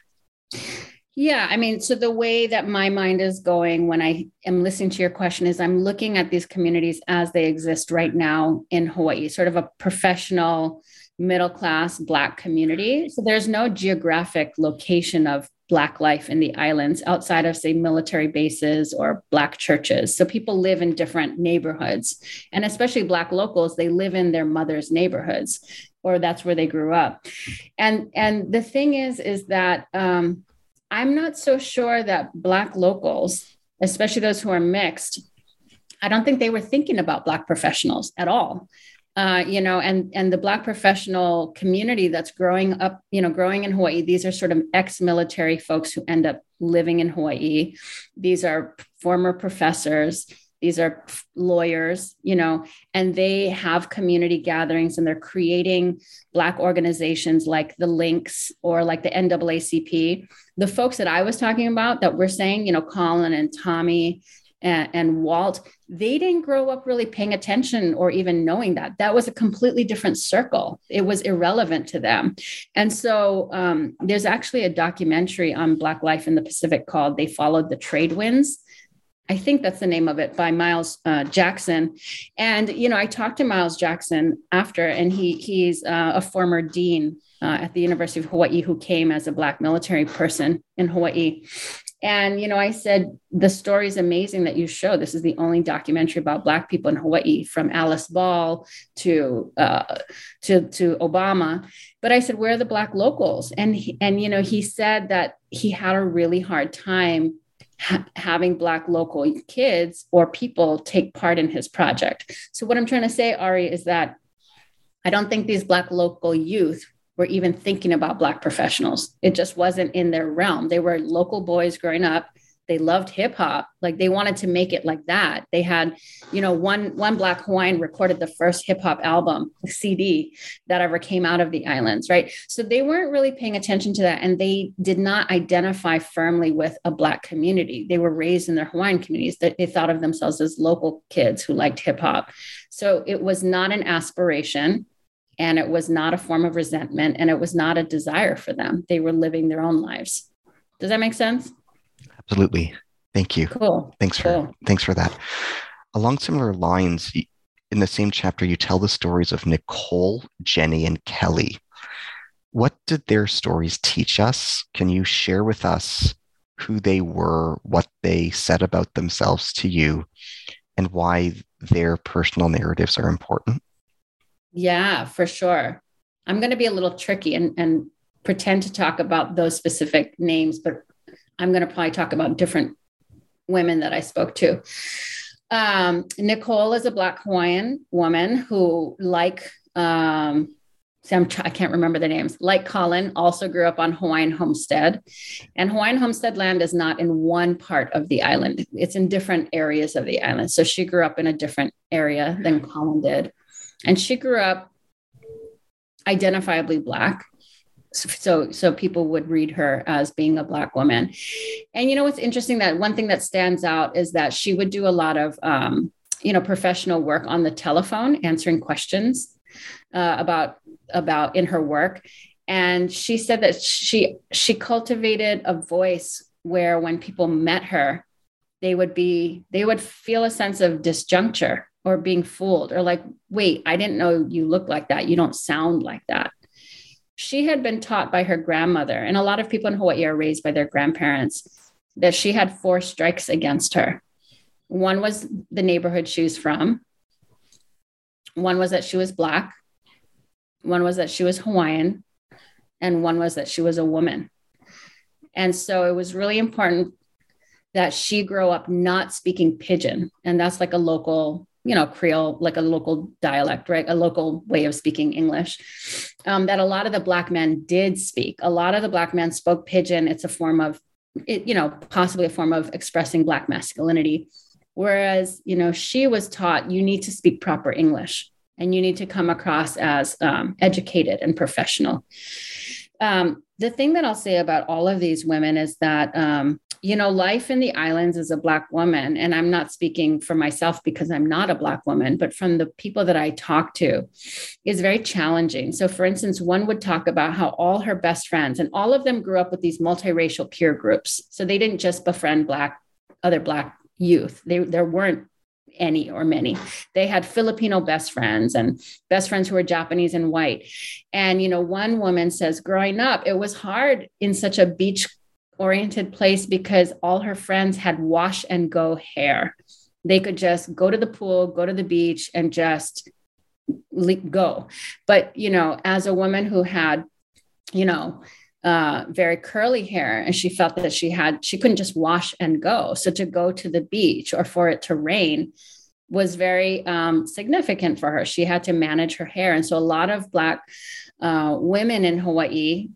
S2: Yeah, I mean, so the way that my mind is going when I am listening to your question is I'm looking at these communities as they exist right now in Hawaii, sort of a professional, middle class Black community. So there's no geographic location of Black life in the islands outside of, say, military bases or Black churches. So people live in different neighborhoods. And especially Black locals, they live in their mother's neighborhoods or that's where they grew up. And, and the thing is, is that, um, I'm not so sure that Black locals, especially those who are mixed, I don't think they were thinking about Black professionals at all. Uh, you know, and and the Black professional community that's growing up, you know, growing in Hawaii. These are sort of ex-military folks who end up living in Hawaii. These are former professors these are lawyers you know and they have community gatherings and they're creating black organizations like the links or like the naacp the folks that i was talking about that we're saying you know colin and tommy and, and, Walt, they didn't grow up really paying attention or even knowing that. That was a completely different circle. It was irrelevant to them. And so um, there's actually a documentary on Black life in the Pacific called They Followed the Trade Winds. I think that's the name of it by Miles uh, Jackson. And you know, I talked to Miles Jackson after, and he he's uh, a former dean uh, at the University of Hawaii who came as a Black military person in Hawaii. And you know, I said the story is amazing that you show. This is the only documentary about Black people in Hawaii, from Alice Ball to uh, to to Obama. But I said, where are the Black locals? And he, and you know, he said that he had a really hard time ha- having Black local kids or people take part in his project. So, what I'm trying to say, Ari, is that I don't think these Black local youth were even thinking about Black professionals. It just wasn't in their realm. They were local boys growing up they loved hip hop like they wanted to make it like that. They had you know one one black hawaiian recorded the first hip hop album cd that ever came out of the islands right? So they weren't really paying attention to that and they did not identify firmly with a black community. They were raised in their hawaiian communities that they thought of themselves as local kids who liked hip hop. So it was not an aspiration and it was not a form of resentment and it was not a desire for them. They were living their own lives. Does that make sense
S1: Absolutely. Thank you.
S2: Cool.
S1: Thanks for cool. thanks for that. Along similar lines, in the same chapter, you tell the stories of Nicole, Jenny, and Kelly. What did their stories teach us? Can you share with us who they were, what they said about themselves to you, and why their personal narratives are important?
S2: Yeah, for sure. I'm going to be a little tricky and, and pretend to talk about those specific names, but I'm going to probably talk about different women that I spoke to. Um, Nicole is a Black Hawaiian woman who, like, um, I'm, I can't remember the names, like Colin, also grew up on Hawaiian homestead. And Hawaiian homestead land is not in one part of the island, it's in different areas of the island. So she grew up in a different area than Colin did. and she grew up identifiably black so so people would read her as being a black woman. And you know what's interesting that one thing that stands out is that she would do a lot of um, you know professional work on the telephone answering questions uh, about about in her work. And she said that she she cultivated a voice where when people met her they would be they would feel a sense of disjuncture or being fooled or like wait i didn't know you look like that. You don't sound like that she had been taught by her grandmother and a lot of people in hawaii are raised by their grandparents that she had four strikes against her. One was the neighborhood she was from. One was that she was black. One was that she was hawaiian. And one was that she was a woman. And so it was really important that she grow up not speaking pidgin. And that's like a local you know creole like a local dialect right? A local way of speaking english um, that a lot of the black men did speak. A lot of the black men spoke pidgin. It's a form of it, you know possibly a form of expressing black masculinity. Whereas you know she was taught you need to speak proper english and you need to come across as um, educated and professional. Um, the thing that I'll say about all of these women is that, um, you know, life in the islands as a Black woman, and I'm not speaking for myself because I'm not a Black woman, but from the people that I talk to, is very challenging. So, for instance, one would talk about how all her best friends, and all of them grew up with these multiracial peer groups. So they didn't just befriend Black, other Black youth. They, there weren't any or many. They had Filipino best friends and best friends who were Japanese and white. And, you know, one woman says, growing up, it was hard in such a beach oriented place because all her friends had wash and go hair. They could just go to the pool, go to the beach, and just go. But, you know, as a woman who had, you know, uh, very curly hair and she felt that she had she couldn't just wash and go so to go to the beach or for it to rain was very um, significant for her she had to manage her hair and so a lot of black uh, women in hawaii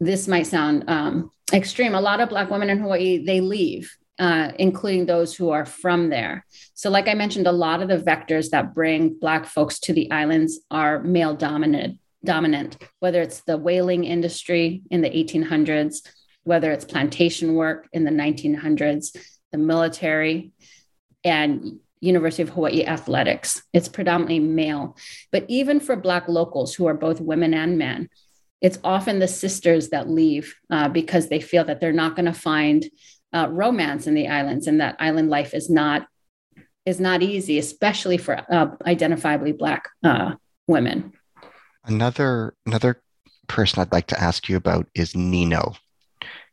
S2: this might sound um, extreme a lot of black women in hawaii they leave uh, including those who are from there. So, like I mentioned, a lot of the vectors that bring Black folks to the islands are male dominant dominant, whether it's the whaling industry in the 1800s, whether it's plantation work in the 1900s, the military, and University of Hawaii athletics. It's predominantly male. But even for Black locals who are both women and men, it's often the sisters that leave uh, because they feel that they're not going to find uh, romance in the islands and that island life is not is not easy, especially for uh, identifiably Black uh, women.
S1: Another another person I'd like to ask you about is Nino.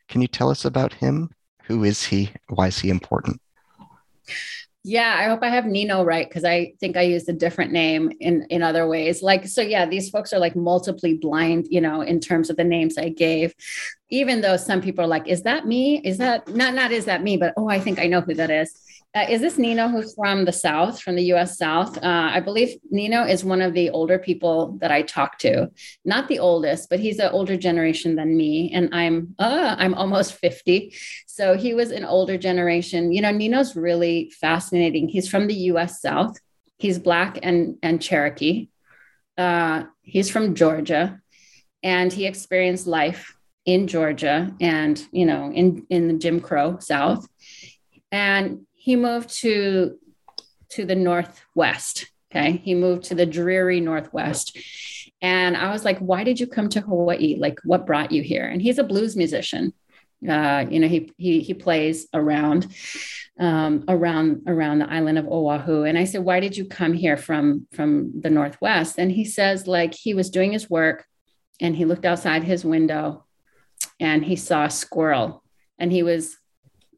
S1: Can you tell us about him? Who is he? Why is he important?
S2: Yeah, I hope I have Nino right because I think I used a different name in in other ways. Like so, yeah, these folks are like multiply blind, you know, in terms of the names I gave. Even though some people are like, "Is that me? Is that not? Not is that me?" But oh, I think I know who that is. Uh, is this Nino who's from the South, from the US South? Uh, I believe Nino is one of the older people that I talk to. Not the oldest, but he's an older generation than me. And I'm uh, I'm almost 50. So he was an older generation. You know, Nino's really fascinating. He's from the US South. He's black and, and Cherokee. Uh, he's from Georgia. And he experienced life in Georgia and, you know, in, in the Jim Crow South. And he moved to to the northwest okay? He moved to the dreary northwest. And i was like why did you come to hawaii? Like what brought you here? And he's a blues musician. Uh, you know he he he plays around um, around around the island of oahu. And i said why did you come here from from the northwest? And he says like he was doing his work and he looked outside his window and he saw a squirrel and he was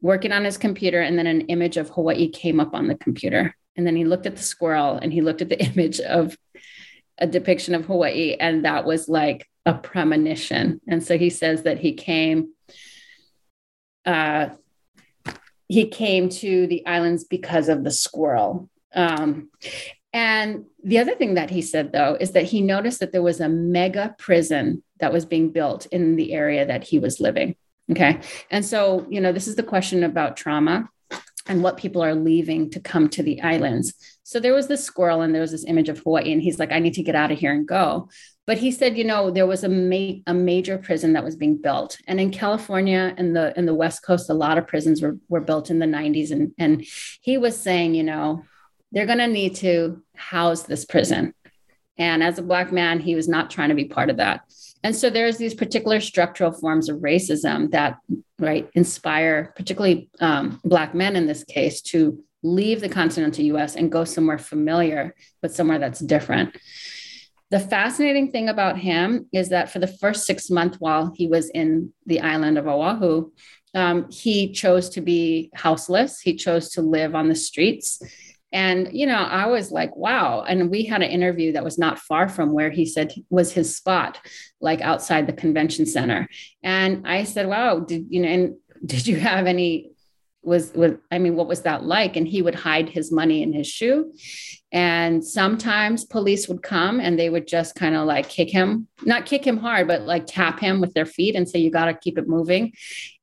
S2: working on his computer, and then an image of Hawaii came up on the computer. And then he looked at the squirrel and he looked at the image of a depiction of Hawaii, and that was like a premonition. And so he says that he came. Uh, he came to the islands because of the squirrel. Um, and the other thing that he said, though, is that he noticed that there was a mega prison that was being built in the area that he was living. Okay. And so, you know, this is the question about trauma. and what people are leaving to come to the islands. So there was this squirrel and there was this image of Hawaii, and he's like, I need to get out of here and go. But he said, you know, there was a, ma- a major prison that was being built, and in California and the in the West Coast, a lot of prisons were were built in the 90s, and and he was saying, you know, they're going to need to house this prison. And as a black man, he was not trying to be part of that. And so there's these particular structural forms of racism that, right, inspire particularly um, Black men in this case to leave the continental US and go somewhere familiar, but somewhere that's different. The fascinating thing about him is that for the first six months while he was in the island of Oahu, um, he chose to be houseless. He chose to live on the streets. And, you know, I was like, wow. And we had an interview that was not far from where he said was his spot, like outside the convention center. And I said, wow, did you know, and did you have any was was I mean, what was that like? And he would hide his money in his shoe. And sometimes police would come and they would just kind of like kick him, not kick him hard, but like tap him with their feet and say, you got to keep it moving.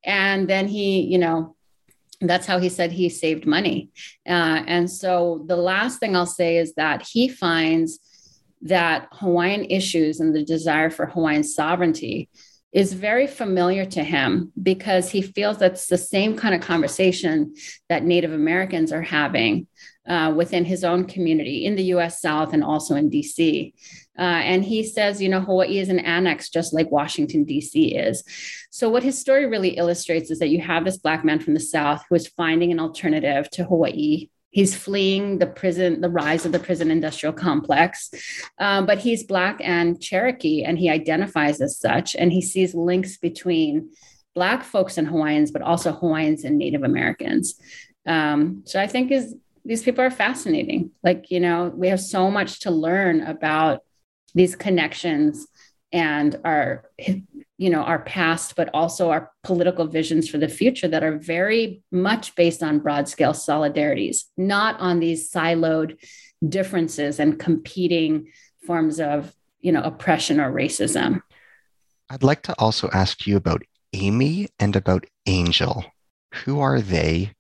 S2: And then he, you know, that's how he said he saved money. Uh, and so the last thing I'll say is that he finds that Hawaiian issues and the desire for Hawaiian sovereignty is very familiar to him because he feels that's the same kind of conversation that Native Americans are having uh, within his own community in the US South and also in DC. Uh, and he says, you know, Hawaii is an annex just like Washington, D.C. is. So, what his story really illustrates is that you have this Black man from the South who is finding an alternative to Hawaii. He's fleeing the prison, the rise of the prison industrial complex, um, but he's Black and Cherokee, and he identifies as such. And he sees links between Black folks and Hawaiians, but also Hawaiians and Native Americans. Um, so, I think is these people are fascinating. Like, you know, we have so much to learn about these connections and our you know our past but also our political visions for the future that are very much based on broad scale solidarities not on these siloed differences and competing forms of you know oppression or racism.
S1: I'd like to also ask you about amy and about angel. Who are they?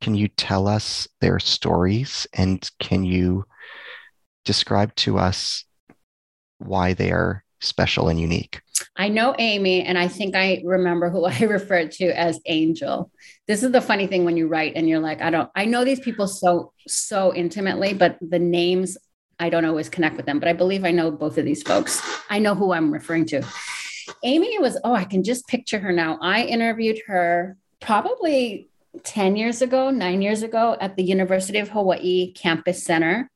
S1: Can you tell us their stories and can you describe to us why they are special and unique.
S2: I know Amy, and I think I remember who I referred to as Angel. This is the funny thing when you write and you're like, I don't, I know these people so, so intimately, but the names, I don't always connect with them. But I believe I know both of these folks. I know who I'm referring to. Amy was, oh, I can just picture her now. I interviewed her probably 10 years ago, nine years ago at the University of Hawaii Campus Center.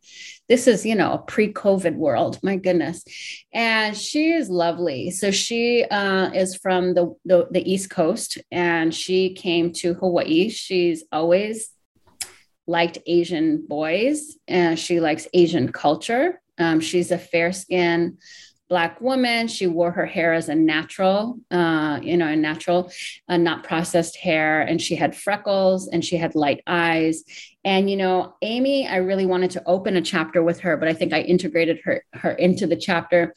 S2: This is, you know, a pre COVID world, my goodness. And she is lovely. So she uh, is from the, the, the East Coast and she came to Hawaii. She's always liked Asian boys and she likes Asian culture. Um, she's a fair skinned black woman. She wore her hair as a natural, uh, you know, a natural, uh, not processed hair. And she had freckles and she had light eyes. And, you know, Amy, I really wanted to open a chapter with her, but I think I integrated her, her into the chapter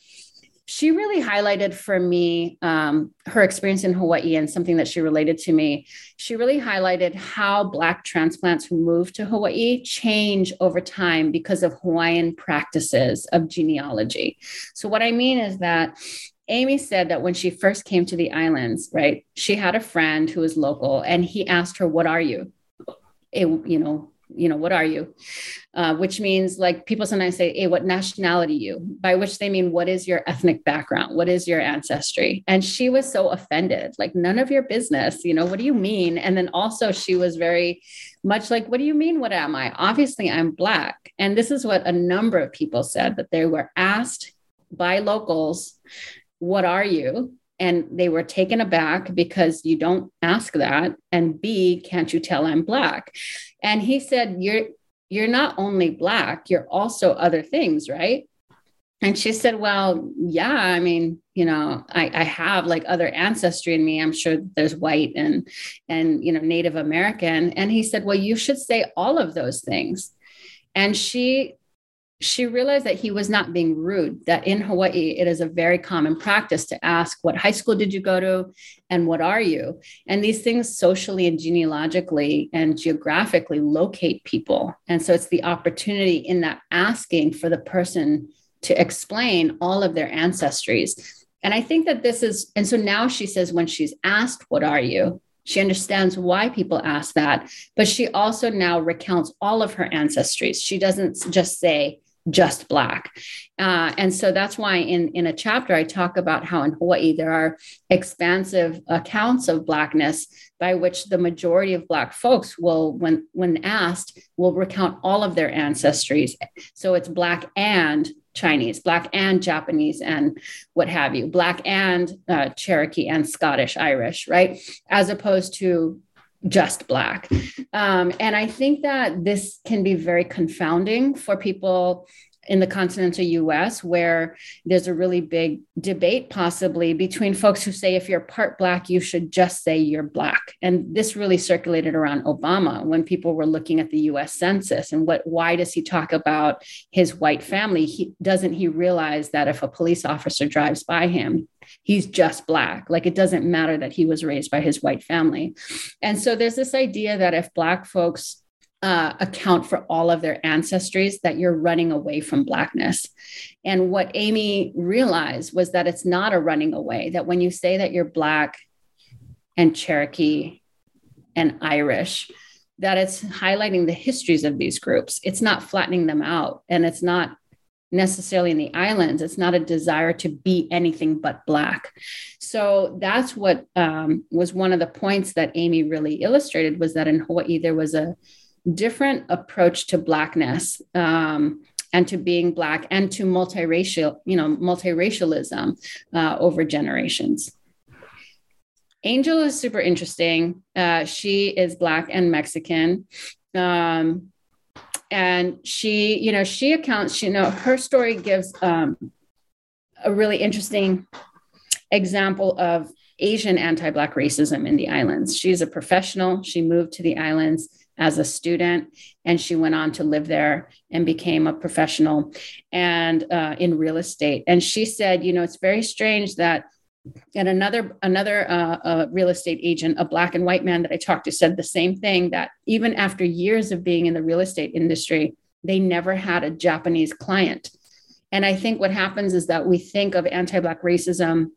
S2: she really highlighted for me um, her experience in Hawaii and something that she related to me. She really highlighted how Black transplants who move to Hawaii change over time because of Hawaiian practices of genealogy. So, what I mean is that Amy said that when she first came to the islands, right, she had a friend who was local and he asked her, What are you? You know, you know, what are you? Uh, which means like people sometimes say, hey, what nationality you? By which they mean, what is your ethnic background? What is your ancestry? And she was so offended, like, none of your business, you know, what do you mean? And then also she was very much like, what do you mean? What am I? Obviously, I'm Black. And this is what a number of people said that they were asked by locals, what are you? And they were taken aback because you don't ask that. And b can't you tell i'm black? And he said you're you're not only black you're also other things right? And she said well yeah i mean you know I, I have like other ancestry in me. I'm sure there's white and and you know native american. And he said well you should say all of those things. And she she realized that he was not being rude, that in Hawaii, it is a very common practice to ask, What high school did you go to? And what are you? And these things socially and genealogically and geographically locate people. And so it's the opportunity in that asking for the person to explain all of their ancestries. And I think that this is, and so now she says, when she's asked, What are you? She understands why people ask that, but she also now recounts all of her ancestries. She doesn't just say, just black. Uh, and so that's why in in a chapter i talk about how in hawaii there are expansive accounts of blackness by which the majority of black folks will when when asked will recount all of their ancestries. So it's black and chinese black and japanese and what have you black and uh, cherokee and scottish irish right? As opposed to just black. Um, and I think that this can be very confounding for people in the continental US, where there's a really big debate, possibly between folks who say if you're part Black, you should just say you're Black. And this really circulated around Obama when people were looking at the US Census and what, why does he talk about his white family? He, doesn't he realize that if a police officer drives by him, he's just black like it doesn't matter that he was raised by his white family and so there's this idea that if black folks uh, account for all of their ancestries that you're running away from blackness. And what amy realized was that it's not a running away that when you say that you're black and cherokee and irish that it's highlighting the histories of these groups. It's not flattening them out and it's not necessarily in the islands. It's not a desire to be anything but black. So that's what um, was one of the points that amy really illustrated was that in hawaii there was a different approach to blackness um, and to being black and to multiracial, you know, multiracialism uh, over generations. Angel is super interesting. Uh, she is black and Mexican. Um, and she, you know, she accounts, you know, her story gives um, a really interesting example of Asian anti Black racism in the islands. She's a professional. She moved to the islands as a student and she went on to live there and became a professional and uh, in real estate. And she said you know it's very strange that and another another uh, uh, real estate agent a black and white man that i talked to said the same thing that even after years of being in the real estate industry they never had a japanese client. And i think what happens is that we think of anti-black racism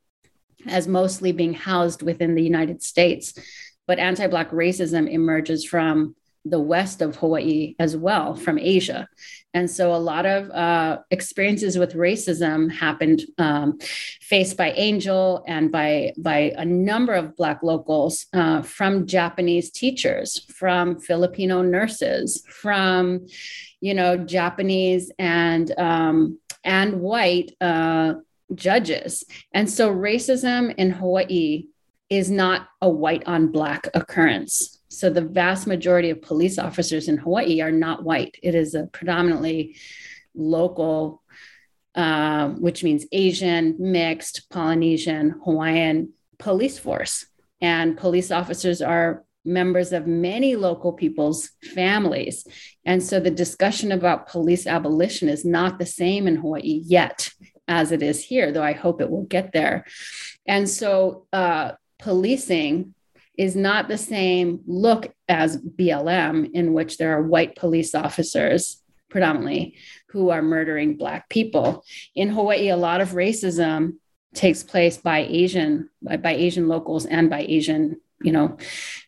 S2: as mostly being housed within the united states but anti-black racism emerges from the west of Hawaii as well from Asia. And so a lot of uh, experiences with racism happened um, faced by Angel and by, by a number of Black locals uh, from Japanese teachers, from Filipino nurses, from, you know, Japanese and, um, and white uh, judges. And so racism in Hawaii is not a white on black occurrence so the vast majority of police officers in Hawaii are not white. It is a predominantly local, uh, which means Asian, mixed, Polynesian, Hawaiian police force. And police officers are members of many local people's families. And so the discussion about police abolition is not the same in Hawaii yet as it is here, though I hope it will get there. And so uh, policing is not the same look as BLM, in which there are white police officers predominantly who are murdering Black people. In Hawaii, a lot of racism takes place by Asian by, by Asian locals and by Asian you know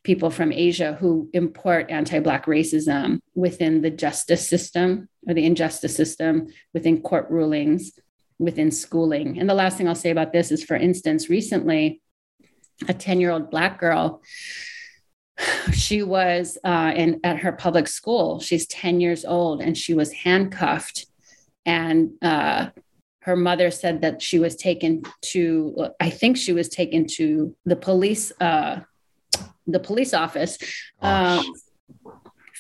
S2: people from Asia who import anti-black racism within the justice system or the injustice system within court rulings within schooling. And the last thing I'll say about this is for instance recently a 10 year old black girl she was uh, in at her public school. She's 10 years old and she was handcuffed. And uh, her mother said that she was taken to i think she was taken to the police uh, the police office. Um,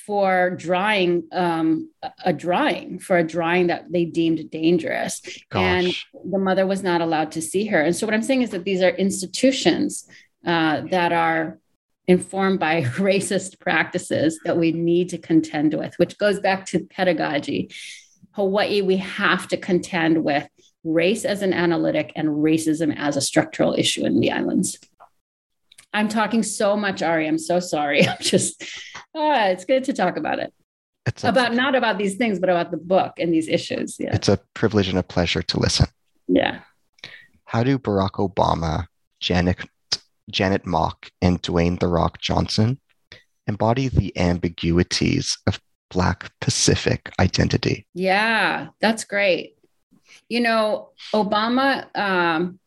S2: for drawing um, a drawing for a drawing that they deemed dangerous Gosh. and the mother was not allowed to see her and so what i'm saying is that these are institutions uh, that are informed by racist practices that we need to contend with which goes back to pedagogy Hawaii, we have to contend with race as an analytic and racism as a structural issue in the islands. I'm talking so much, Ari. I'm so sorry. I'm just, ah, it's good to talk about it. It's a, about not about these things, but about the book and these issues.
S1: Yeah. It's a privilege and a pleasure to listen.
S2: Yeah.
S1: How do Barack Obama, Janet Janet Mock, and Dwayne The Rock Johnson embody the ambiguities of Black Pacific identity?
S2: Yeah, that's great. You know, Obama um,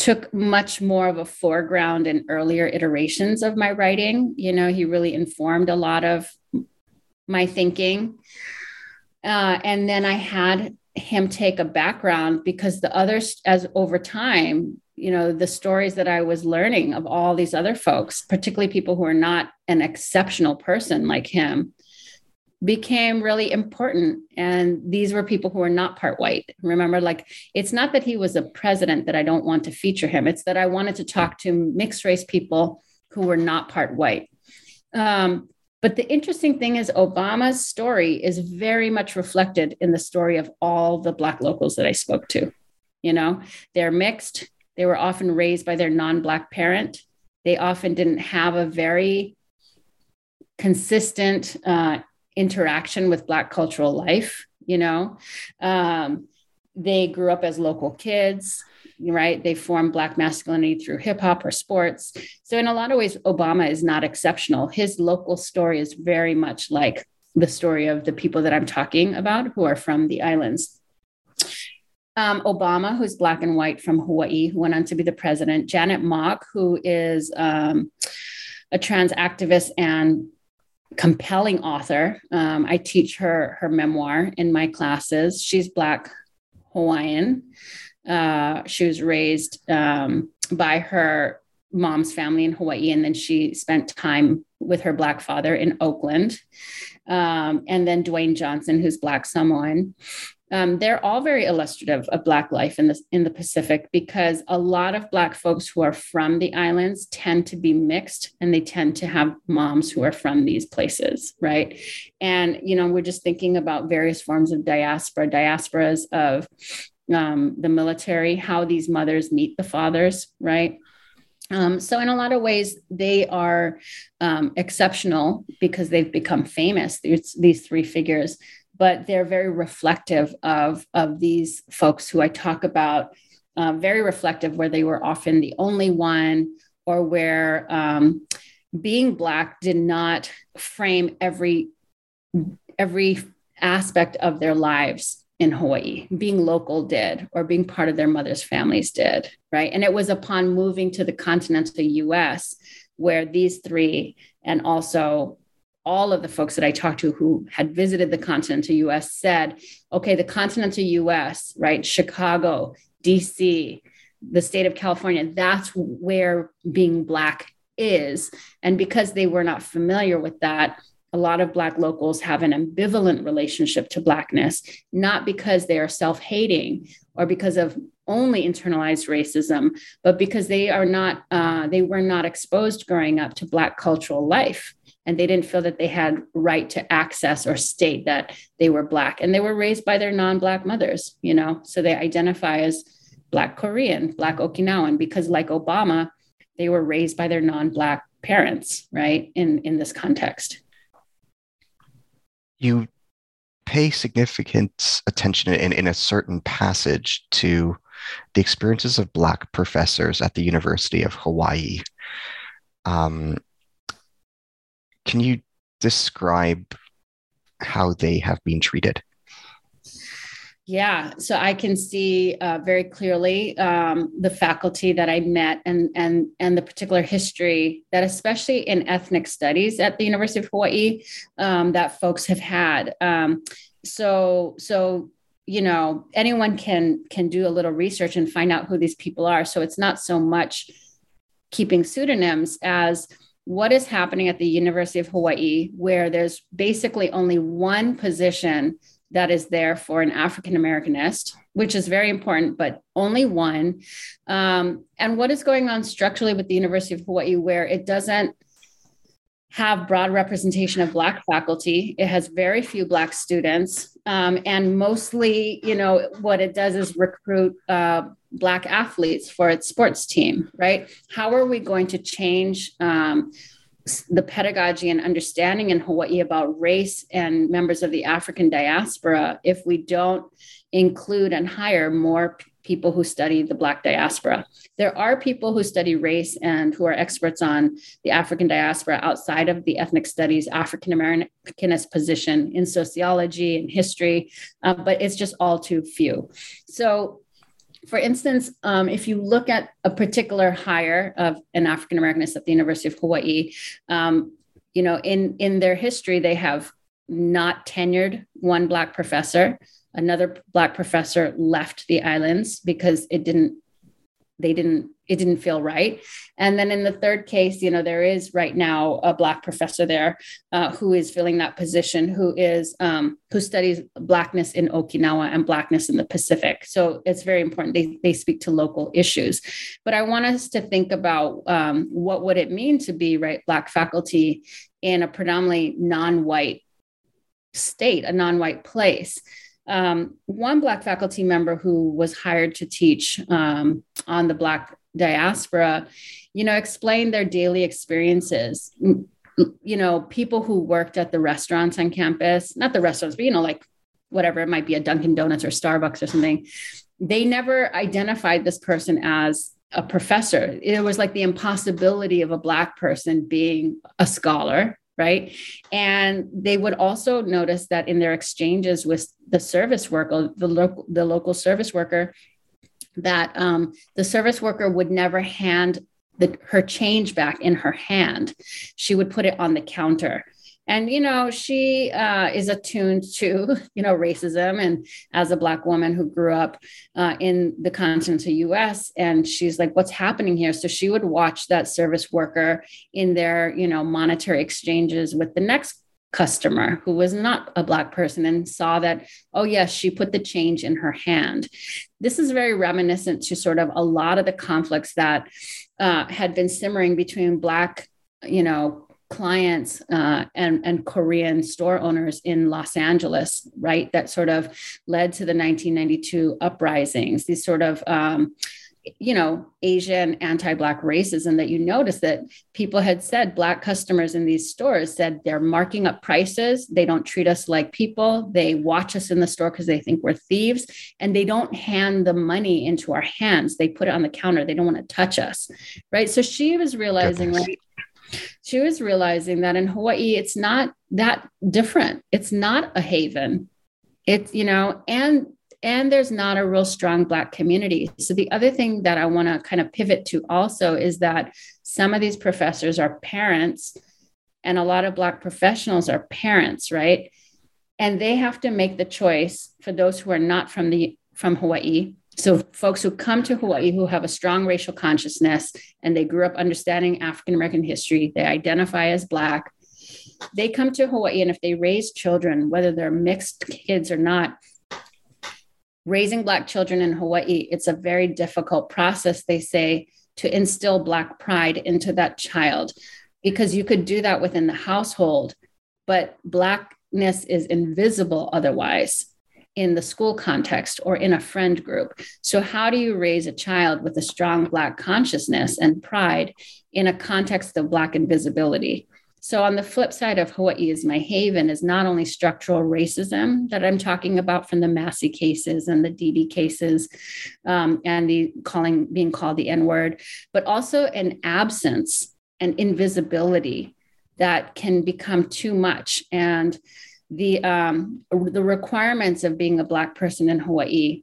S2: took much more of a foreground in earlier iterations of my writing. You know, he really informed a lot of my thinking. Uh, and then I had him take a background because the others, as over time, you know, the stories that I was learning of all these other folks, particularly people who are not an exceptional person like him, became really important. And these were people who were not part white. Remember, like, it's not that he was a president that I don't want to feature him, it's that I wanted to talk to mixed race people who were not part white. Um, but the interesting thing is, Obama's story is very much reflected in the story of all the Black locals that I spoke to. You know, they're mixed, they were often raised by their non Black parent. They often didn't have a very consistent uh, interaction with Black cultural life. You know, um, they grew up as local kids right? They form Black masculinity through hip hop or sports. So, in a lot of ways, Obama is not exceptional. His local story is very much like the story of the people that I'm talking about who are from the islands. Um, Obama, who's Black and white from Hawaii, who went on to be the president. Janet Mock, who is um, a trans activist and compelling author. Um, I teach her her memoir in my classes. She's Black Hawaiian. Uh, she was raised um, by her mom's family in Hawaii, and then she spent time with her Black father in Oakland. Um, and then Dwayne Johnson, who's Black Samoan. Um, they're all very illustrative of Black life in the, in the Pacific because a lot of Black folks who are from the islands tend to be mixed and they tend to have moms who are from these places, right? And, you know, we're just thinking about various forms of diaspora, diasporas of um, the military, how these mothers meet the fathers, right? Um, so, in a lot of ways, they are um, exceptional because they've become famous, these, these three figures, but they're very reflective of, of these folks who I talk about, uh, very reflective, where they were often the only one or where um, being Black did not frame every every aspect of their lives in Hawaii, being local did, or being part of their mother's families did, right? And it was upon moving to the continental US where these three, and also all of the folks that I talked to who had visited the continental US said, okay, the continental US, right? Chicago, DC, the state of California, that's where being Black is. And because they were not familiar with that, a lot of Black locals have an ambivalent relationship to Blackness, not because they are self hating or because of only internalized racism, but because they are not, uh, they were not exposed growing up to Black cultural life. And they didn't feel that they had right to access or state that they were Black. And they were raised by their non Black mothers, you know, so they identify as Black Korean, Black Okinawan, because like Obama, they were raised by their non Black parents, right, in, in this context
S1: you pay significant attention in, in a certain passage to the experiences of Black professors at the University of Hawaii. Um, can you describe how they have been treated?
S2: Yeah, so I can see uh, very clearly um, the faculty that I met and and and the particular history that, especially in ethnic studies at the University of Hawaii, um, that folks have had. Um, so so you know anyone can can do a little research and find out who these people are. So it's not so much keeping pseudonyms as what is happening at the University of Hawaii, where there's basically only one position that is there for an African Americanist, which is very important, but only one. Um, and what is going on structurally with the University of Hawaii, where it doesn't have broad representation of Black faculty. It has very few Black students. Um, and mostly, you know, what it does is recruit uh, Black athletes for its sports team, right? How are we going to change um, the pedagogy and understanding in Hawaii about race and members of the African diaspora if we don't include and hire more people who study the Black diaspora. There are people who study race and who are experts on the African diaspora outside of the ethnic studies, African Americanist position in sociology and history, uh, but it's just all too few. So, for instance, um, if you look at a particular hire of an African Americanist at the University of Hawaii, um, you know, in in their history, they have not tenured one Black professor another black professor left the islands because it didn't they didn't it didn't feel right. And then in the third case you know there is right now a black professor there uh, who is filling that position who is um, who studies blackness in okinawa and blackness in the pacific. So it's very important they, they speak to local issues. But i want us to think about um, what would it mean to be right black faculty in a predominantly non-white state a non-white place um, one Black faculty member who was hired to teach um, on the Black diaspora, you know, explained their daily experiences. You know, people who worked at the restaurants on campus, not the restaurants, but, you know, like whatever it might be a Dunkin' Donuts or Starbucks or something, they never identified this person as a professor. It was like the impossibility of a Black person being a scholar right? And they would also notice that in their exchanges with the service worker, the local, the local service worker, that um, the service worker would never hand the, her change back in her hand. She would put it on the counter and you know she uh, is attuned to you know racism and as a black woman who grew up uh, in the continental us and she's like what's happening here? So she would watch that service worker in their you know monetary exchanges with the next customer who was not a black person and saw that oh yes she put the change in her hand. This is very reminiscent to sort of a lot of the conflicts that uh, had been simmering between black you know clients uh, and, and Korean store owners in Los Angeles, right? That sort of led to the 1992 uprisings, these sort of, um, you know, Asian anti Black racism that you notice that people had said, Black customers in these stores said they're marking up prices. They don't treat us like people. They watch us in the store because they think we're thieves and they don't hand the money into our hands. They put it on the counter. They don't want to touch us. Right. So she was realizing, like, she was realizing that in Hawaii, it's not that different. It's not a haven. It's, you know, and and there's not a real strong black community. So the other thing that I want to kind of pivot to also is that some of these professors are parents and a lot of black professionals are parents, right? And they have to make the choice for those who are not from the from Hawaii so, folks who come to Hawaii who have a strong racial consciousness and they grew up understanding African American history, they identify as Black, they come to Hawaii. And if they raise children, whether they're mixed kids or not, raising Black children in Hawaii, it's a very difficult process, they say, to instill Black pride into that child because you could do that within the household, but Blackness is invisible otherwise in the school context or in a friend group. So, how do you raise a child with a strong Black consciousness and pride in a context of Black invisibility? So, on the flip side of Hawaii is my haven is not only structural racism that I'm talking about from the Massie cases and the Deedy cases um, and the calling being called the N word, but also an absence and invisibility that can become too much. And the um, the requirements of being a black person in Hawaii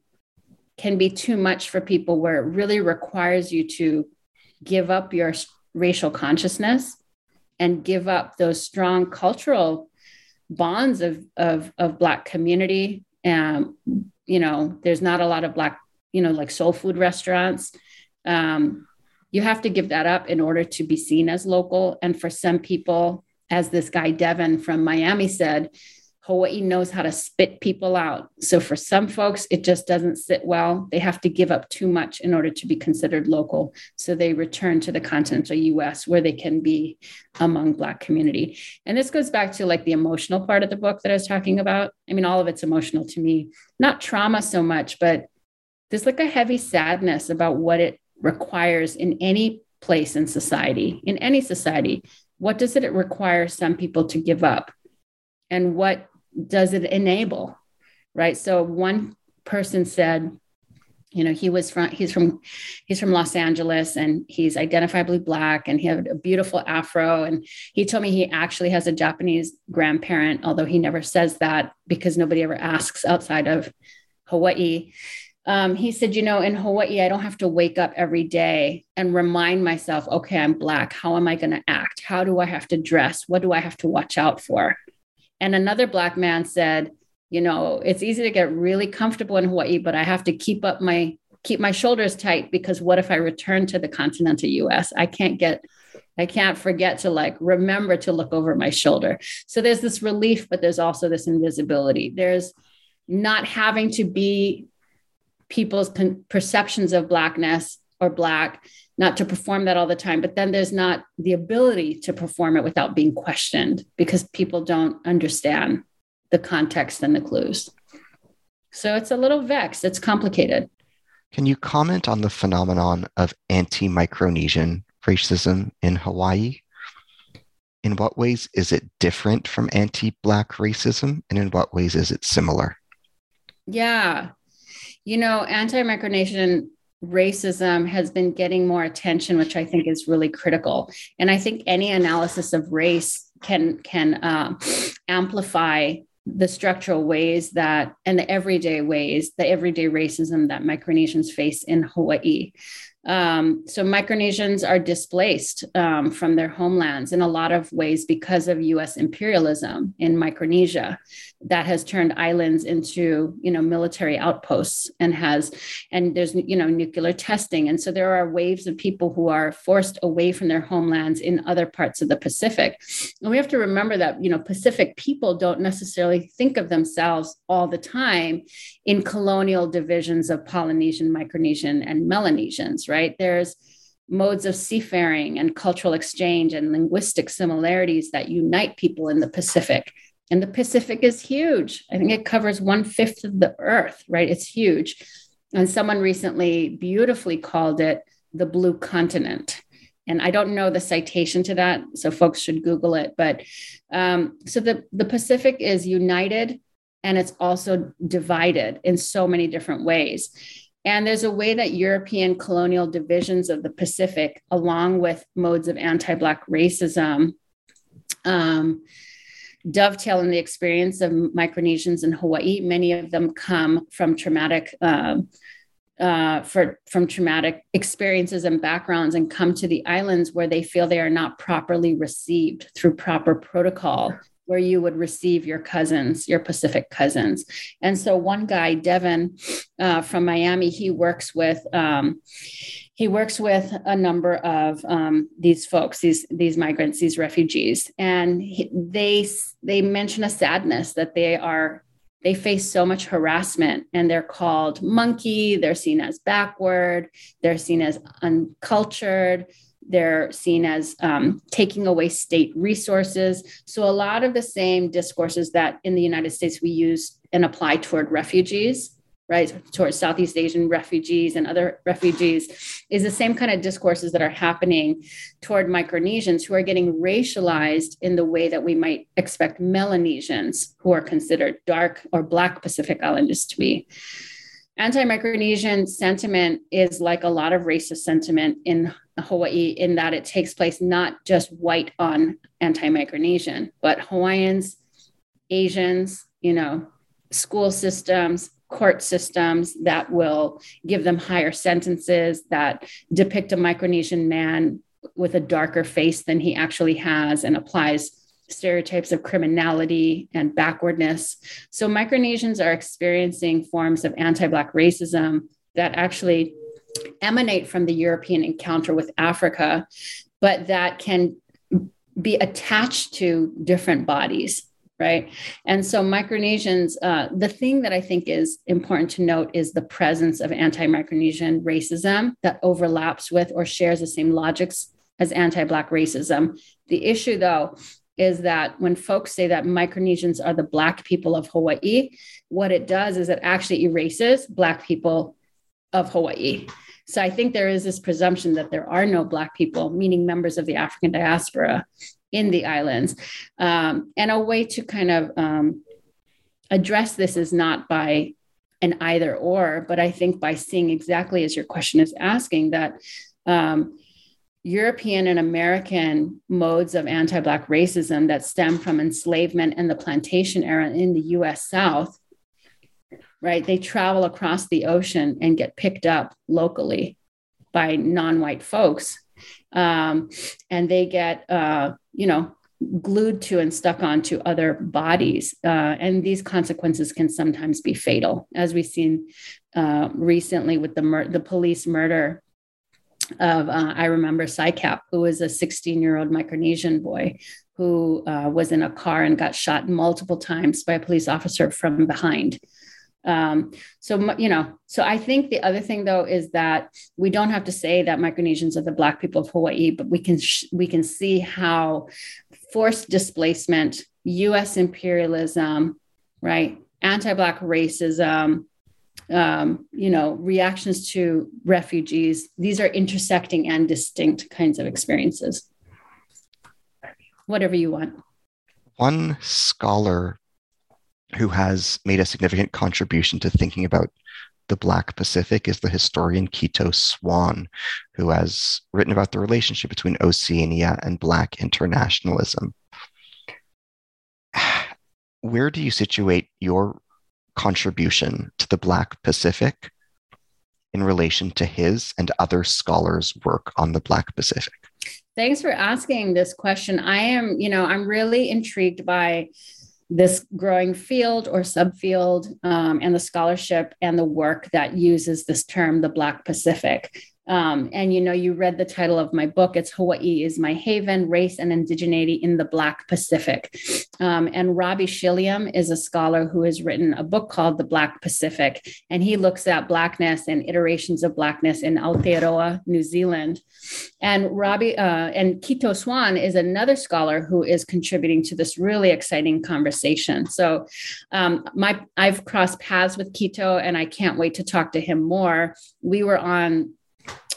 S2: can be too much for people where it really requires you to give up your racial consciousness and give up those strong cultural bonds of of, of black community. Um, you know there's not a lot of black you know like soul food restaurants. Um, you have to give that up in order to be seen as local. And for some people as this guy devin from miami said Hawaii knows how to spit people out. So for some folks, it just doesn't sit well. They have to give up too much in order to be considered local. So they return to the continental US where they can be among Black community. And this goes back to like the emotional part of the book that I was talking about. I mean, all of it's emotional to me, not trauma so much, but there's like a heavy sadness about what it requires in any place in society, in any society. What does it require some people to give up? And what does it enable? Right. So one person said, you know, he was from he's from he's from Los Angeles and he's identifiably black and he had a beautiful afro. And he told me he actually has a Japanese grandparent, although he never says that because nobody ever asks outside of Hawaii. Um, he said, you know, in Hawaii, I don't have to wake up every day and remind myself, okay, I'm Black. How am I going to act? How do I have to dress? What do I have to watch out for? And another Black man said, you know, it's easy to get really comfortable in Hawaii, but I have to keep up my keep my shoulders tight because what if I return to the continental US? I can't get I can't forget to like remember to look over my shoulder. So there's this relief, but there's also this invisibility. There's not having to be people's perceptions of blackness or black not to perform that all the time but then there's not the ability to perform it without being questioned because people don't understand the context and the clues. So it's a little vexed. It's complicated.
S1: Can you comment on the phenomenon of anti-micronesian racism in hawaii? In what ways is it different from anti-black racism? And in what ways is it similar?
S2: Yeah you know, anti Micronesian racism has been getting more attention, which I think is really critical. And I think any analysis of race can can uh, amplify the structural ways that and the everyday ways, the everyday racism that Micronesians face in Hawaii. Um, so Micronesians are displaced um, from their homelands in a lot of ways because of U.S. imperialism in Micronesia that has turned islands into you know military outposts and has and there's you know nuclear testing. And so there are waves of people who are forced away from their homelands in other parts of the pacific. And we have to remember that you know pacific people don't necessarily think of themselves all the time in colonial divisions of polynesian micronesian and melanesians right? There's modes of seafaring and cultural exchange and linguistic similarities that unite people in the Pacific. And the Pacific is huge. I think it covers one fifth of the earth, right? It's huge. And someone recently beautifully called it the blue continent. And I don't know the citation to that, so folks should Google it. But um, so the, the Pacific is united and it's also divided in so many different ways. And there's a way that European colonial divisions of the Pacific, along with modes of anti Black racism, um, dovetail in the experience of Micronesians in Hawaii. Many of them come from traumatic. Um, uh, for from traumatic experiences and backgrounds and come to the islands where they feel they are not properly received through proper protocol where you would receive your cousins, your Pacific cousins. And so one guy, Devin uh, from Miami, he works with um, he works with a number of um, these folks, these these migrants, these refugees, and he, they they mention a sadness that they are they face so much harassment and they're called monkey they're seen as backward they're seen as uncultured they're seen as um, taking away state resources. So a lot of the same discourses that in the united states we use and apply toward refugees right, towards Southeast Asian refugees and other refugees, is the same kind of discourses that are happening toward Micronesians who are getting racialized in the way that we might expect Melanesians who are considered dark or Black Pacific Islanders to be. Anti Micronesian sentiment is like a lot of racist sentiment in Hawaii, in that it takes place not just white on anti Micronesian, but Hawaiians, Asians, you know, school systems, court systems that will give them higher sentences that depict a Micronesian man with a darker face than he actually has and applies stereotypes of criminality and backwardness. So Micronesians are experiencing forms of anti Black racism that actually emanate from the European encounter with Africa, but that can be attached to different bodies right? And so Micronesians, uh, the thing that I think is important to note is the presence of anti-Micronesian racism that overlaps with or shares the same logics as anti-black racism. The issue, though, is that when folks say that Micronesians are the Black people of Hawaii, what it does is it actually erases Black people of Hawaii. So I think there is this presumption that there are no Black people, meaning members of the African diaspora in the islands. Um, and a way to kind of um, address this is not by an either or, but I think by seeing exactly as your question is asking that um, European and American modes of anti Black racism that stem from enslavement and the plantation era in the US South, right? They travel across the ocean and get picked up locally by non white folks. Um, and they get, uh, you know, glued to and stuck onto other bodies. Uh, and these consequences can sometimes be fatal, as we've seen uh, recently with the, mur- the police murder of uh, Iremamber Sykap, who was a 16 year old Micronesian boy who uh, was in a car and got shot multiple times by a police officer from behind. Um, so you know, so I think the other thing though is that we don't have to say that Micronesians are the Black people of Hawaii, but we can sh- we can see how forced displacement, U.S. imperialism, right, anti-Black racism, um, you know, reactions to refugees. These are intersecting and distinct kinds of experiences. Whatever you want.
S1: One scholar who has made a significant contribution to thinking about the Black Pacific is the historian Quito Swan, who has written about the relationship between Oceania and Black internationalism. Where do you situate your contribution to the Black Pacific in relation to his and other scholars' work on the Black Pacific?
S2: Thanks for asking this question. I am, you know, I'm really intrigued by this growing field or subfield um, and the scholarship and the work that uses this term, the Black Pacific. Um, and you know, you read the title of my book. It's Hawaii is My Haven Race and Indigeneity in the Black Pacific. Um, and Robbie Shilliam is a scholar who has written a book called The Black Pacific. And he looks at Blackness and iterations of Blackness in Aotearoa, New Zealand. And Robbie uh, and Quito Swan is another scholar who is contributing to this really exciting conversation. So um, my I've crossed paths with Quito and I can't wait to talk to him more. We were on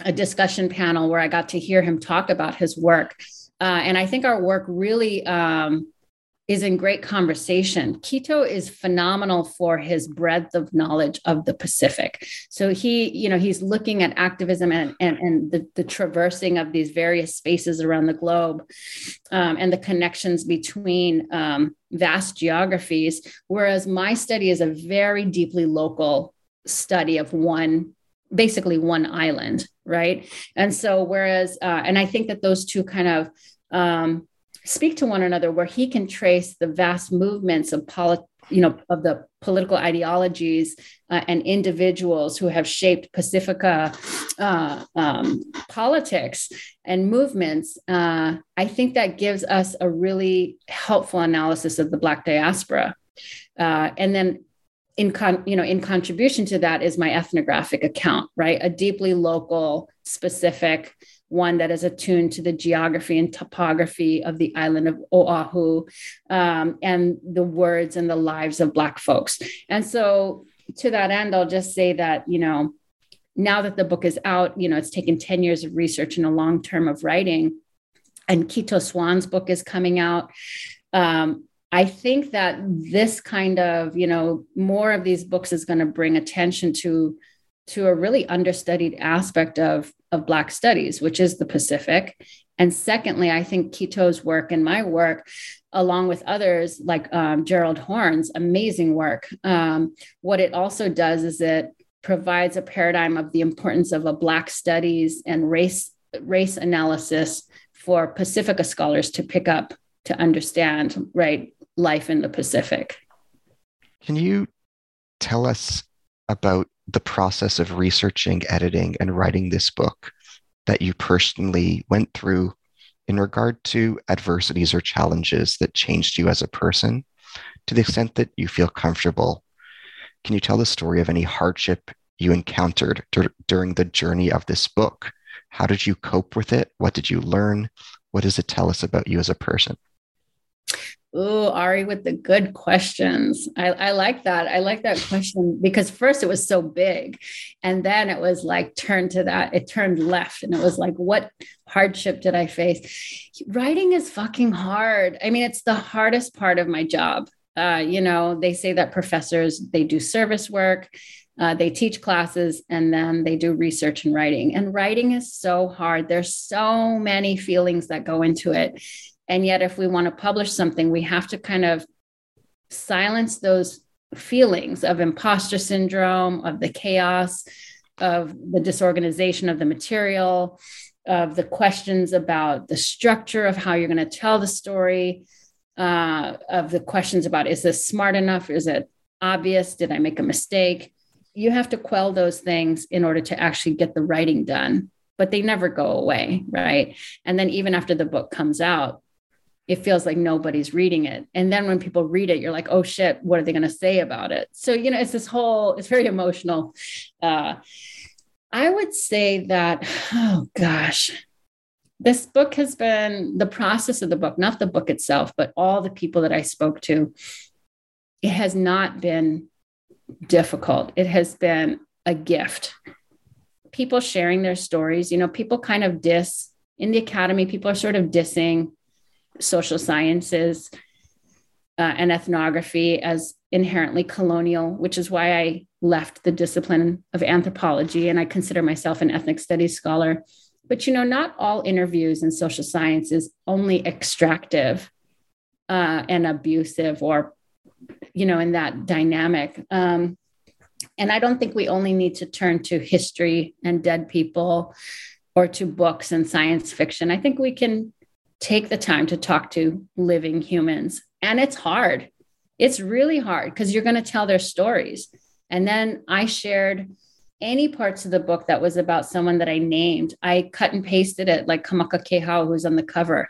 S2: a discussion panel where I got to hear him talk about his work. Uh, and I think our work really um, is in great conversation. Quito is phenomenal for his breadth of knowledge of the Pacific. So he, you know, he's looking at activism and, and, and the, the traversing of these various spaces around the globe um, and the connections between um, vast geographies. Whereas my study is a very deeply local study of one basically one island, right? And so, whereas, uh, and I think that those two kind of um, speak to one another, where he can trace the vast movements of polit- you know, of the political ideologies uh, and individuals who have shaped Pacifica uh, um, politics and movements. Uh, I think that gives us a really helpful analysis of the Black diaspora. Uh, and then in con, you know in contribution to that is my ethnographic account right? A deeply local specific one that is attuned to the geography and topography of the island of oahu um, and the words and the lives of black folks. And so to that end i'll just say that you know now that the book is out you know it's taken 10 years of research and a long term of writing and Quito Swan's book is coming out um, I think that this kind of, you know, more of these books is going to bring attention to to a really understudied aspect of of Black studies, which is the Pacific. And secondly, I think Quito's work and my work, along with others like um, Gerald Horne's amazing work, um, what it also does is it provides a paradigm of the importance of a Black studies and race race analysis for Pacifica scholars to pick up to understand, right, life in the Pacific.
S1: Can you tell us about the process of researching, editing, and writing this book that you personally went through in regard to adversities or challenges that changed you as a person, To the extent that you feel comfortable, can you tell the story of any hardship you encountered dur- during the journey of this book? How did you cope with it? What did you learn? What does it tell us about you as a person?
S2: Oh, Ari with the good questions. I, I like that. I like that question because first it was so big. And then it was like turned to that, it turned left. And it was like, what hardship did I face? Writing is fucking hard. I mean, it's the hardest part of my job. Uh, you know, they say that professors, they do service work. Uh, they teach classes and then they do research and writing. And writing is so hard. There's so many feelings that go into it and yet, if we want to publish something, we have to kind of silence those feelings of imposter syndrome, of the chaos, of the disorganization of the material, of the questions about the structure of how you're going to tell the story, uh, of the questions about is this smart enough? Is it obvious? Did I make a mistake? You have to quell those things in order to actually get the writing done, but they never go away, right? And then even after the book comes out, it feels like nobody's reading it. And then when people read it, you're like, oh shit, what are they going to say about it? So, you know, it's this whole, it's very emotional. Uh, I would say that, oh gosh, this book has been the process of the book, not the book itself, but all the people that I spoke to. It has not been difficult. It has been a gift. People sharing their stories, you know, people kind of diss in the academy, people are sort of dissing social sciences uh, and ethnography as inherently colonial, which is why I left the discipline of anthropology and I consider myself an ethnic studies scholar. But you know, not all interviews in social science is only extractive uh, and abusive, or you know, in that dynamic. Um, and I don't think we only need to turn to history and dead people or to books and science fiction. I think we can take the time to talk to living humans. And it's hard. It's really hard because you're going to tell their stories. And then I shared any parts of the book that was about someone that I named. I cut and pasted it like Kamaka Kehau, who's on the cover.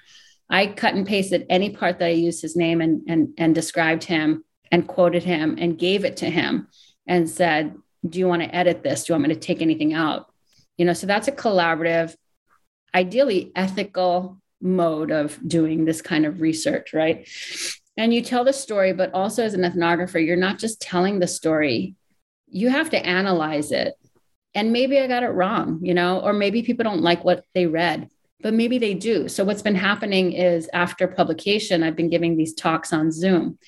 S2: I cut and pasted any part that I used his name and, and, and described him and quoted him and gave it to him and said, Do you want to edit this? Do you want me to take anything out? You know, so that's a collaborative, ideally ethical mode of doing this kind of research, right? And you tell the story, but also as an ethnographer, you're not just telling the story, you have to analyze it. And maybe I got it wrong, you know, or maybe people don't like what they read, but maybe they do. So, what's been happening is after publication, I've been giving these talks on Zoom.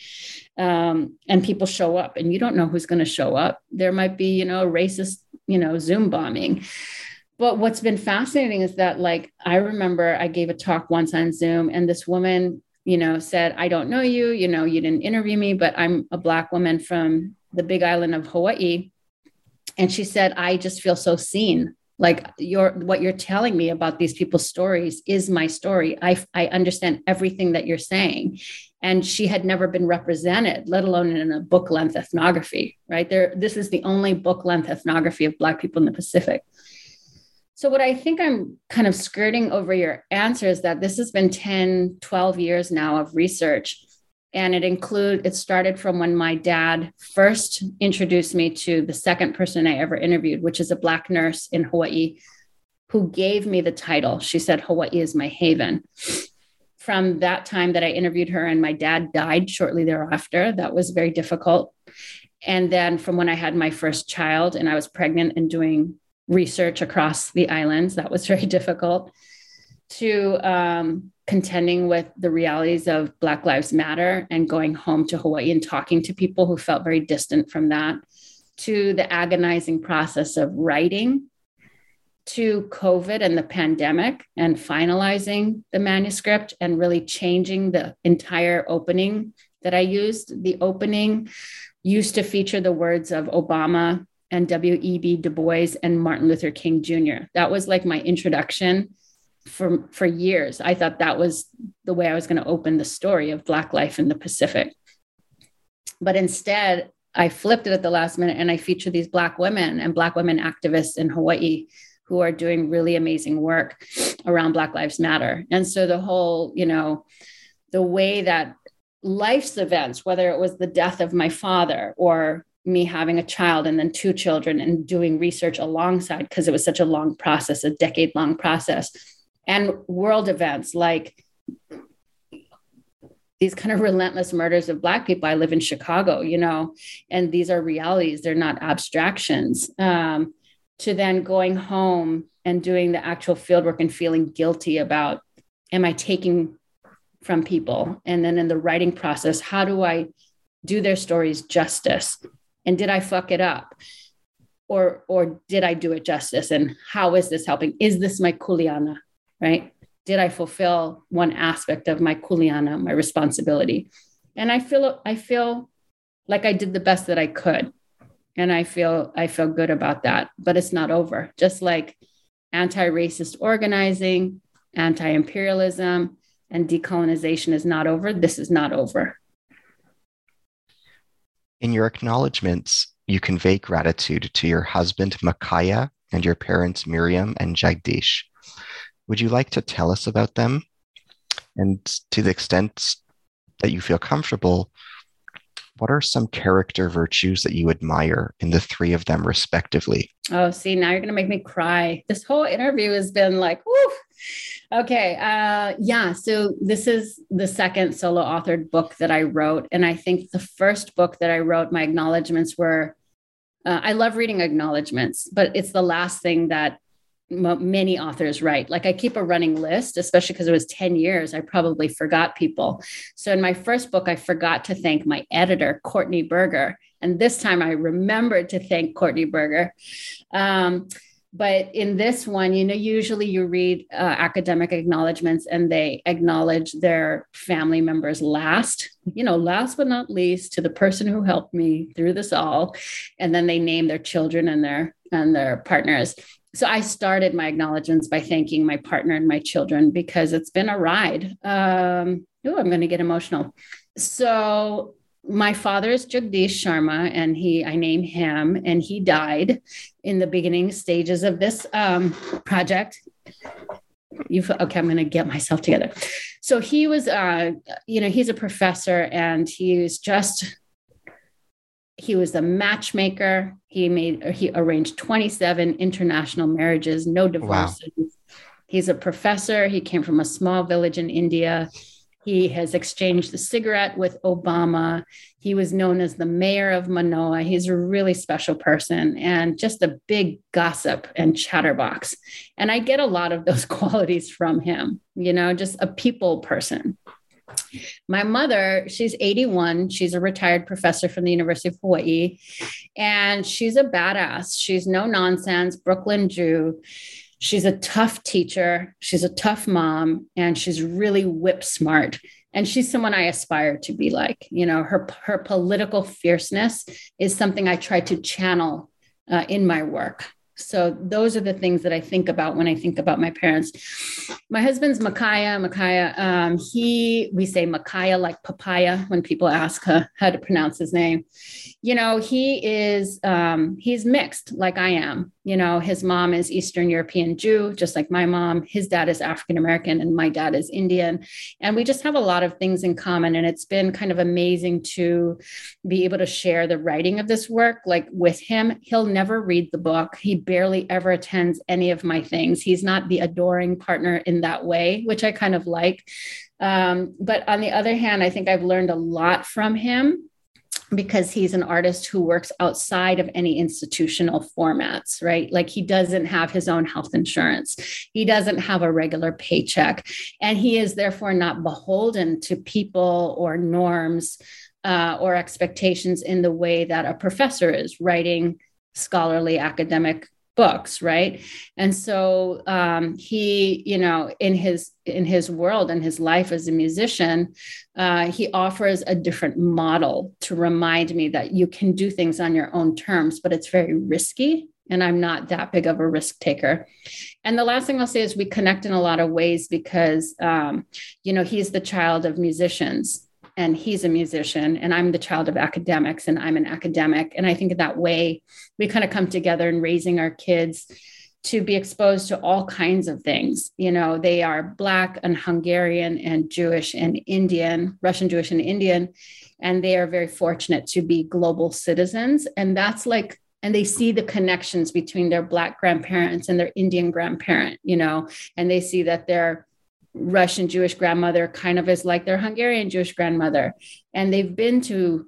S2: Um, and people show up, and you don't know who's going to show up. There might be, you know, racist, you know, Zoom bombing but what's been fascinating is that like i remember i gave a talk once on zoom and this woman you know said i don't know you you know you didn't interview me but i'm a black woman from the big island of hawaii. And she said i just feel so seen. Like your what you're telling me about these people's stories is my story. I i understand everything that you're saying. And she had never been represented let alone in a book length ethnography right? There this is the only book length ethnography of black people in the pacific so, what I think I'm kind of skirting over your answer is that this has been 10, 12 years now of research. And it include it started from when my dad first introduced me to the second person I ever interviewed, which is a black nurse in Hawaii who gave me the title. She said, Hawaii is my haven. From that time that I interviewed her, and my dad died shortly thereafter, that was very difficult. And then from when I had my first child and I was pregnant and doing research across the islands. That was very difficult. To um, contending with the realities of Black Lives Matter and going home to Hawaii and talking to people who felt very distant from that, to the agonizing process of writing, to COVID and the pandemic and finalizing the manuscript and really changing the entire opening that I used. The opening used to feature the words of Obama and W.E.B. Du Bois and Martin Luther King Jr. That was like my introduction for for years. I thought that was the way I was going to open the story of Black life in the Pacific. But instead, I flipped it at the last minute and I featured these Black women and Black women activists in Hawaii who are doing really amazing work around Black Lives Matter. And so the whole, you know, the way that life's events, whether it was the death of my father or me having a child and then two children and doing research alongside because it was such a long process, a decade long process, and world events like these kind of relentless murders of black people. I live in chicago you know and these are realities. They're not abstractions. Um, to then going home and doing the actual fieldwork and feeling guilty about am i taking from people? And then in the writing process how do i do their stories justice and did i fuck it up or or did i do it justice and how is this helping is this my kuleana right did I fulfill one aspect of my kuleana, my responsibility? And I feel I feel like I did the best that I could. And I feel I feel good about that. But it's not over. Just like anti-racist organizing, anti-imperialism, and decolonization is not over, this is not over.
S1: In your acknowledgments, you convey gratitude to your husband, Makaya, and your parents, Miriam and Jagdish. Would you like to tell us about them? And to the extent that you feel comfortable, what are some character virtues that you admire in the three of them respectively?
S2: Oh, see, now you're going to make me cry. This whole interview has been like, whoo. Okay. Uh, yeah. So this is the second solo authored book that I wrote. And I think the first book that I wrote, my acknowledgments were uh, I love reading acknowledgments, but it's the last thing that many authors write. Like I keep a running list, especially because it was 10 years, I probably forgot people. So in my first book, I forgot to thank my editor, Courtney Berger. And this time I remembered to thank Courtney Berger. Um, but in this one, you know, usually you read uh, academic acknowledgments and they acknowledge their family members last, you know, last but not least to the person who helped me through this all. And then they name their children and their and their partners so I started my acknowledgments by thanking my partner and my children because it's been a ride. Um, oh, I'm going to get emotional. So my father is Jagdish Sharma, and he I name him, and he died in the beginning stages of this um, project. You've okay? I'm going to get myself together. So he was, uh, you know, he's a professor, and he was just he was a matchmaker. He made he arranged 27 international marriages, no divorces. Wow. He's a professor. He came from a small village in India. He has exchanged the cigarette with Obama. He was known as the mayor of Manoa. He's a really special person and just a big gossip and chatterbox. And I get a lot of those qualities from him, you know, just a people person. My mother, she's 81. She's a retired professor from the University of Hawaii. And she's a badass. She's no nonsense, Brooklyn Jew. She's a tough teacher. She's a tough mom. And she's really whip smart. And she's someone I aspire to be like. You know, her, her political fierceness is something I try to channel uh, in my work. So those are the things that I think about when I think about my parents. My husband's Makaya. Makaya, um, he we say Makaya like papaya when people ask her how to pronounce his name. You know, he is um, he's mixed like I am. You know, his mom is Eastern European Jew, just like my mom. His dad is African American, and my dad is Indian. And we just have a lot of things in common. And it's been kind of amazing to be able to share the writing of this work. Like with him, he'll never read the book. He barely ever attends any of my things. He's not the adoring partner in that way, which I kind of like. Um, but on the other hand, I think I've learned a lot from him because he's an artist who works outside of any institutional formats, right? Like he doesn't have his own health insurance, he doesn't have a regular paycheck, and he is therefore not beholden to people or norms uh, or expectations in the way that a professor is writing scholarly academic books right? And so um, he you know in his in his world and his life as a musician uh, he offers a different model to remind me that you can do things on your own terms but it's very risky and i'm not that big of a risk taker. And the last thing i'll say is we connect in a lot of ways because um, you know he's the child of musicians and he's a musician and i'm the child of academics and i'm an academic and i think that way we kind of come together in raising our kids to be exposed to all kinds of things. You know, they are Black and Hungarian and Jewish and Indian, Russian, Jewish, and Indian. And they are very fortunate to be global citizens. And that's like, and they see the connections between their Black grandparents and their Indian grandparent, you know, and they see that their Russian Jewish grandmother kind of is like their Hungarian Jewish grandmother. And they've been to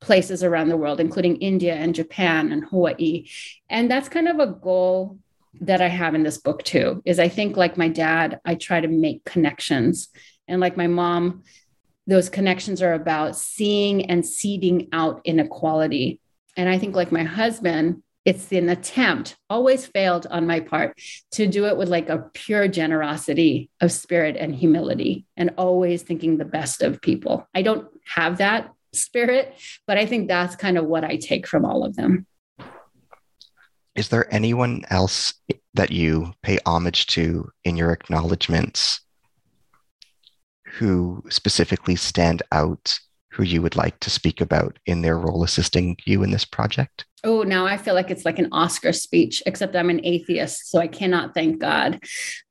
S2: places around the world, including India and Japan and Hawaii. And that's kind of a goal that I have in this book too is I think like my dad, I try to make connections. And like my mom, those connections are about seeing and seeding out inequality. And I think like my husband, it's an attempt, always failed on my part, to do it with like a pure generosity of spirit and humility and always thinking the best of people. I don't have that spirit, but I think that's kind of what I take from all of them.
S1: Is there anyone else that you pay homage to in your acknowledgments who specifically stand out who you would like to speak about in their role assisting you in this project?
S2: Oh, now I feel like it's like an Oscar speech, except I'm an atheist, so I cannot thank God.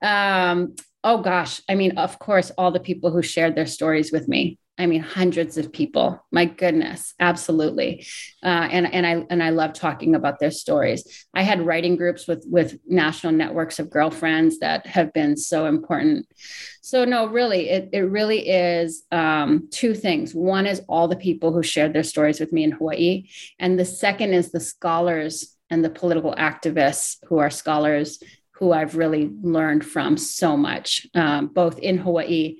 S2: Um, oh gosh, I mean, of course, all the people who shared their stories with me. I mean, hundreds of people. My goodness, absolutely. Uh, and and I and I love talking about their stories. I had writing groups with with national networks of girlfriends that have been so important. So no, really, it it really is um, two things. One is all the people who shared their stories with me in Hawaii, and the second is the scholars and the political activists who are scholars who I've really learned from so much, um, both in Hawaii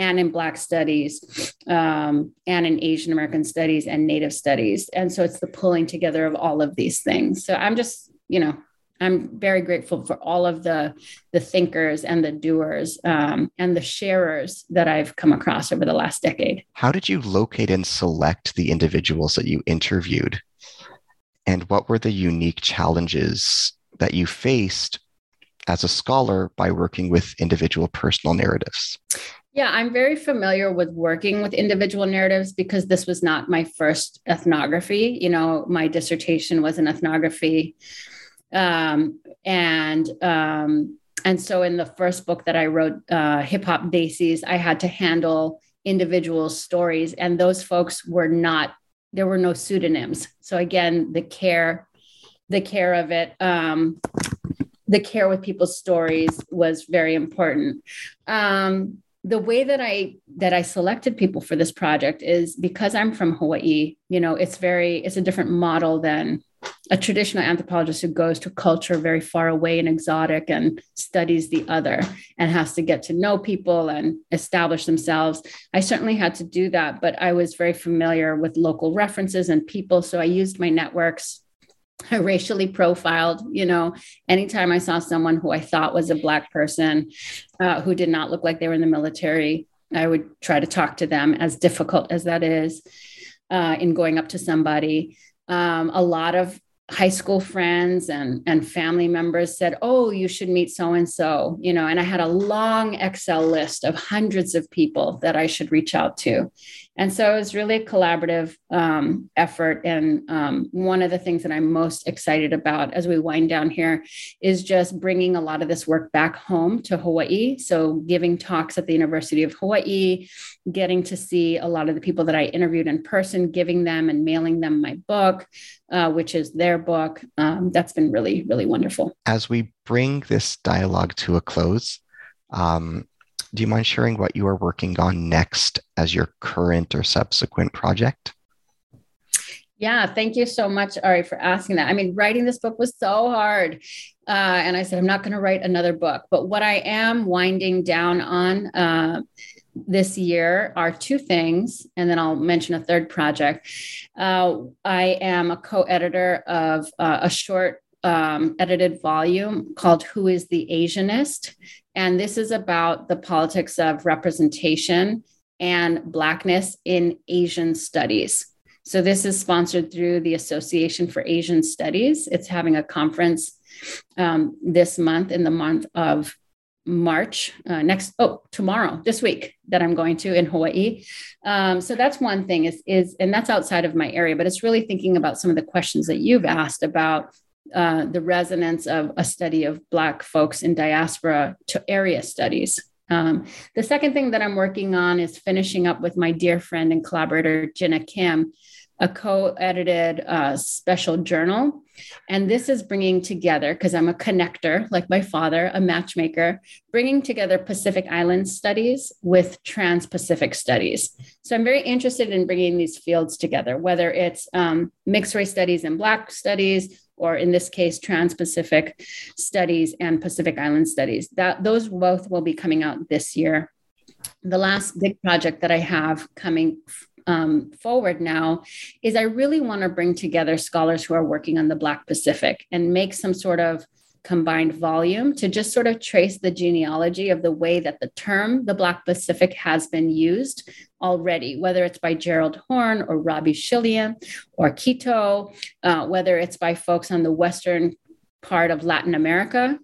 S2: and in Black studies, um, and in Asian American studies and Native studies. And so it's the pulling together of all of these things. So I'm just, you know, I'm very grateful for all of the the thinkers and the doers um, and the sharers that I've come across over the last decade.
S1: How did you locate and select the individuals that you interviewed? And what were the unique challenges that you faced as a scholar by working with individual personal narratives?
S2: Yeah, I'm very familiar with working with individual narratives because this was not my first ethnography. You know, my dissertation was an ethnography. Um, and um, and so in the first book that I wrote, uh, Hip Hop Desis, I had to handle individual stories, and those folks were not. There were no pseudonyms. So again, the care, the care of it. Um, the care with people's stories was very important. Um, the way that I that I selected people for this project is because I'm from Hawaii, you know, it's very it's a different model than a traditional anthropologist who goes to culture very far away and exotic and studies the other and has to get to know people and establish themselves. I certainly had to do that, but I was very familiar with local references and people. So I used my networks racially profiled, you know, anytime I saw someone who I thought was a Black person uh, who did not look like they were in the military, I would try to talk to them, as difficult as that is uh, in going up to somebody. Um, a lot of high school friends and and family members said oh you should meet so and so you know and i had a long excel list of hundreds of people that i should reach out to and so it was really a collaborative um, effort and um, one of the things that i'm most excited about as we wind down here is just bringing a lot of this work back home to hawaii so giving talks at the university of hawaii getting to see a lot of the people that i interviewed in person giving them and mailing them my book uh, which is their book. Um, that's been really, really wonderful.
S1: As we bring this dialogue to a close, um, do you mind sharing what you are working on next as your current or subsequent project?
S2: Yeah, thank you so much, Ari, for asking that. I mean, writing this book was so hard. Uh, and I said, I'm not going to write another book. But what I am winding down on uh, this year are two things, and then I'll mention a third project. Uh, I am a co editor of uh, a short um, edited volume called Who is the Asianist? And this is about the politics of representation and Blackness in Asian studies. So, this is sponsored through the Association for Asian Studies. It's having a conference um, this month in the month of March uh, next oh tomorrow this week that I'm going to in Hawaii. Um, so that's one thing is is and that's outside of my area, but it's really thinking about some of the questions that you've asked about uh, the resonance of a study of Black folks in diaspora to area studies. Um, the second thing that I'm working on is finishing up with my dear friend and collaborator, Jenna Kim, a co-edited uh, special journal and this is bringing together because i'm a connector like my father a matchmaker bringing together pacific island studies with trans-pacific studies so i'm very interested in bringing these fields together whether it's um, mixed race studies and black studies or in this case trans-pacific studies and pacific island studies. That those both will be coming out this year. The last big project that i have coming um, forward now is I really want to bring together scholars who are working on the Black Pacific and make some sort of combined volume to just sort of trace the genealogy of the way that the term the Black Pacific has been used already, whether it's by Gerald Horne or Robbie Shilliam or Quito, uh, whether it's by folks on the Western part of Latin America,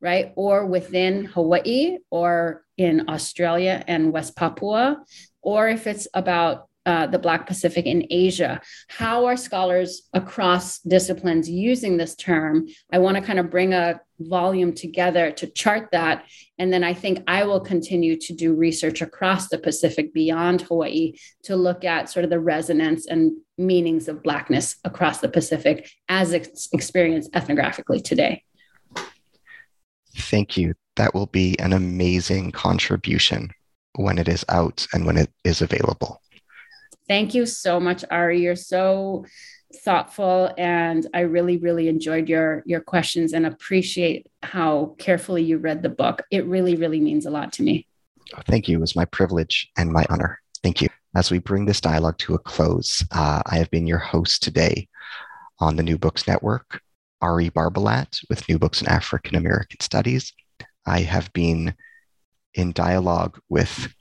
S2: right? Or within Hawaii or in Australia and West Papua, or if it's about uh, the Black Pacific in Asia. How are scholars across disciplines using this term? I want to kind of bring a volume together to chart that. And then I think I will continue to do research across the Pacific beyond Hawaii to look at sort of the resonance and meanings of Blackness across the Pacific as it's experienced ethnographically today.
S1: Thank you. That will be an amazing contribution when it is out and when it is available.
S2: Thank you so much, Ari. You're so thoughtful and I really, really enjoyed your your questions and appreciate how carefully you read the book. It really, really means a lot to me.
S1: Thank you. It was my privilege and my honor. Thank you. As we bring this dialogue to a close, uh, I have been your host today on the New Books Network, Ari Barbalat with New Books in African American Studies. I have been in dialogue with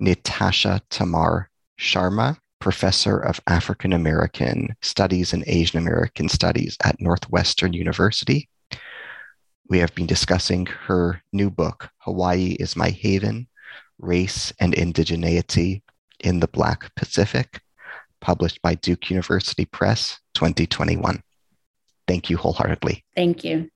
S1: Nitasha Tamar Sharma, professor of African American Studies and Asian American Studies at Northwestern University. We have been discussing her new book, Hawaii is My Haven Race and Indigeneity in the Black Pacific, published by Duke University Press 2021. Thank you wholeheartedly.
S2: Thank you.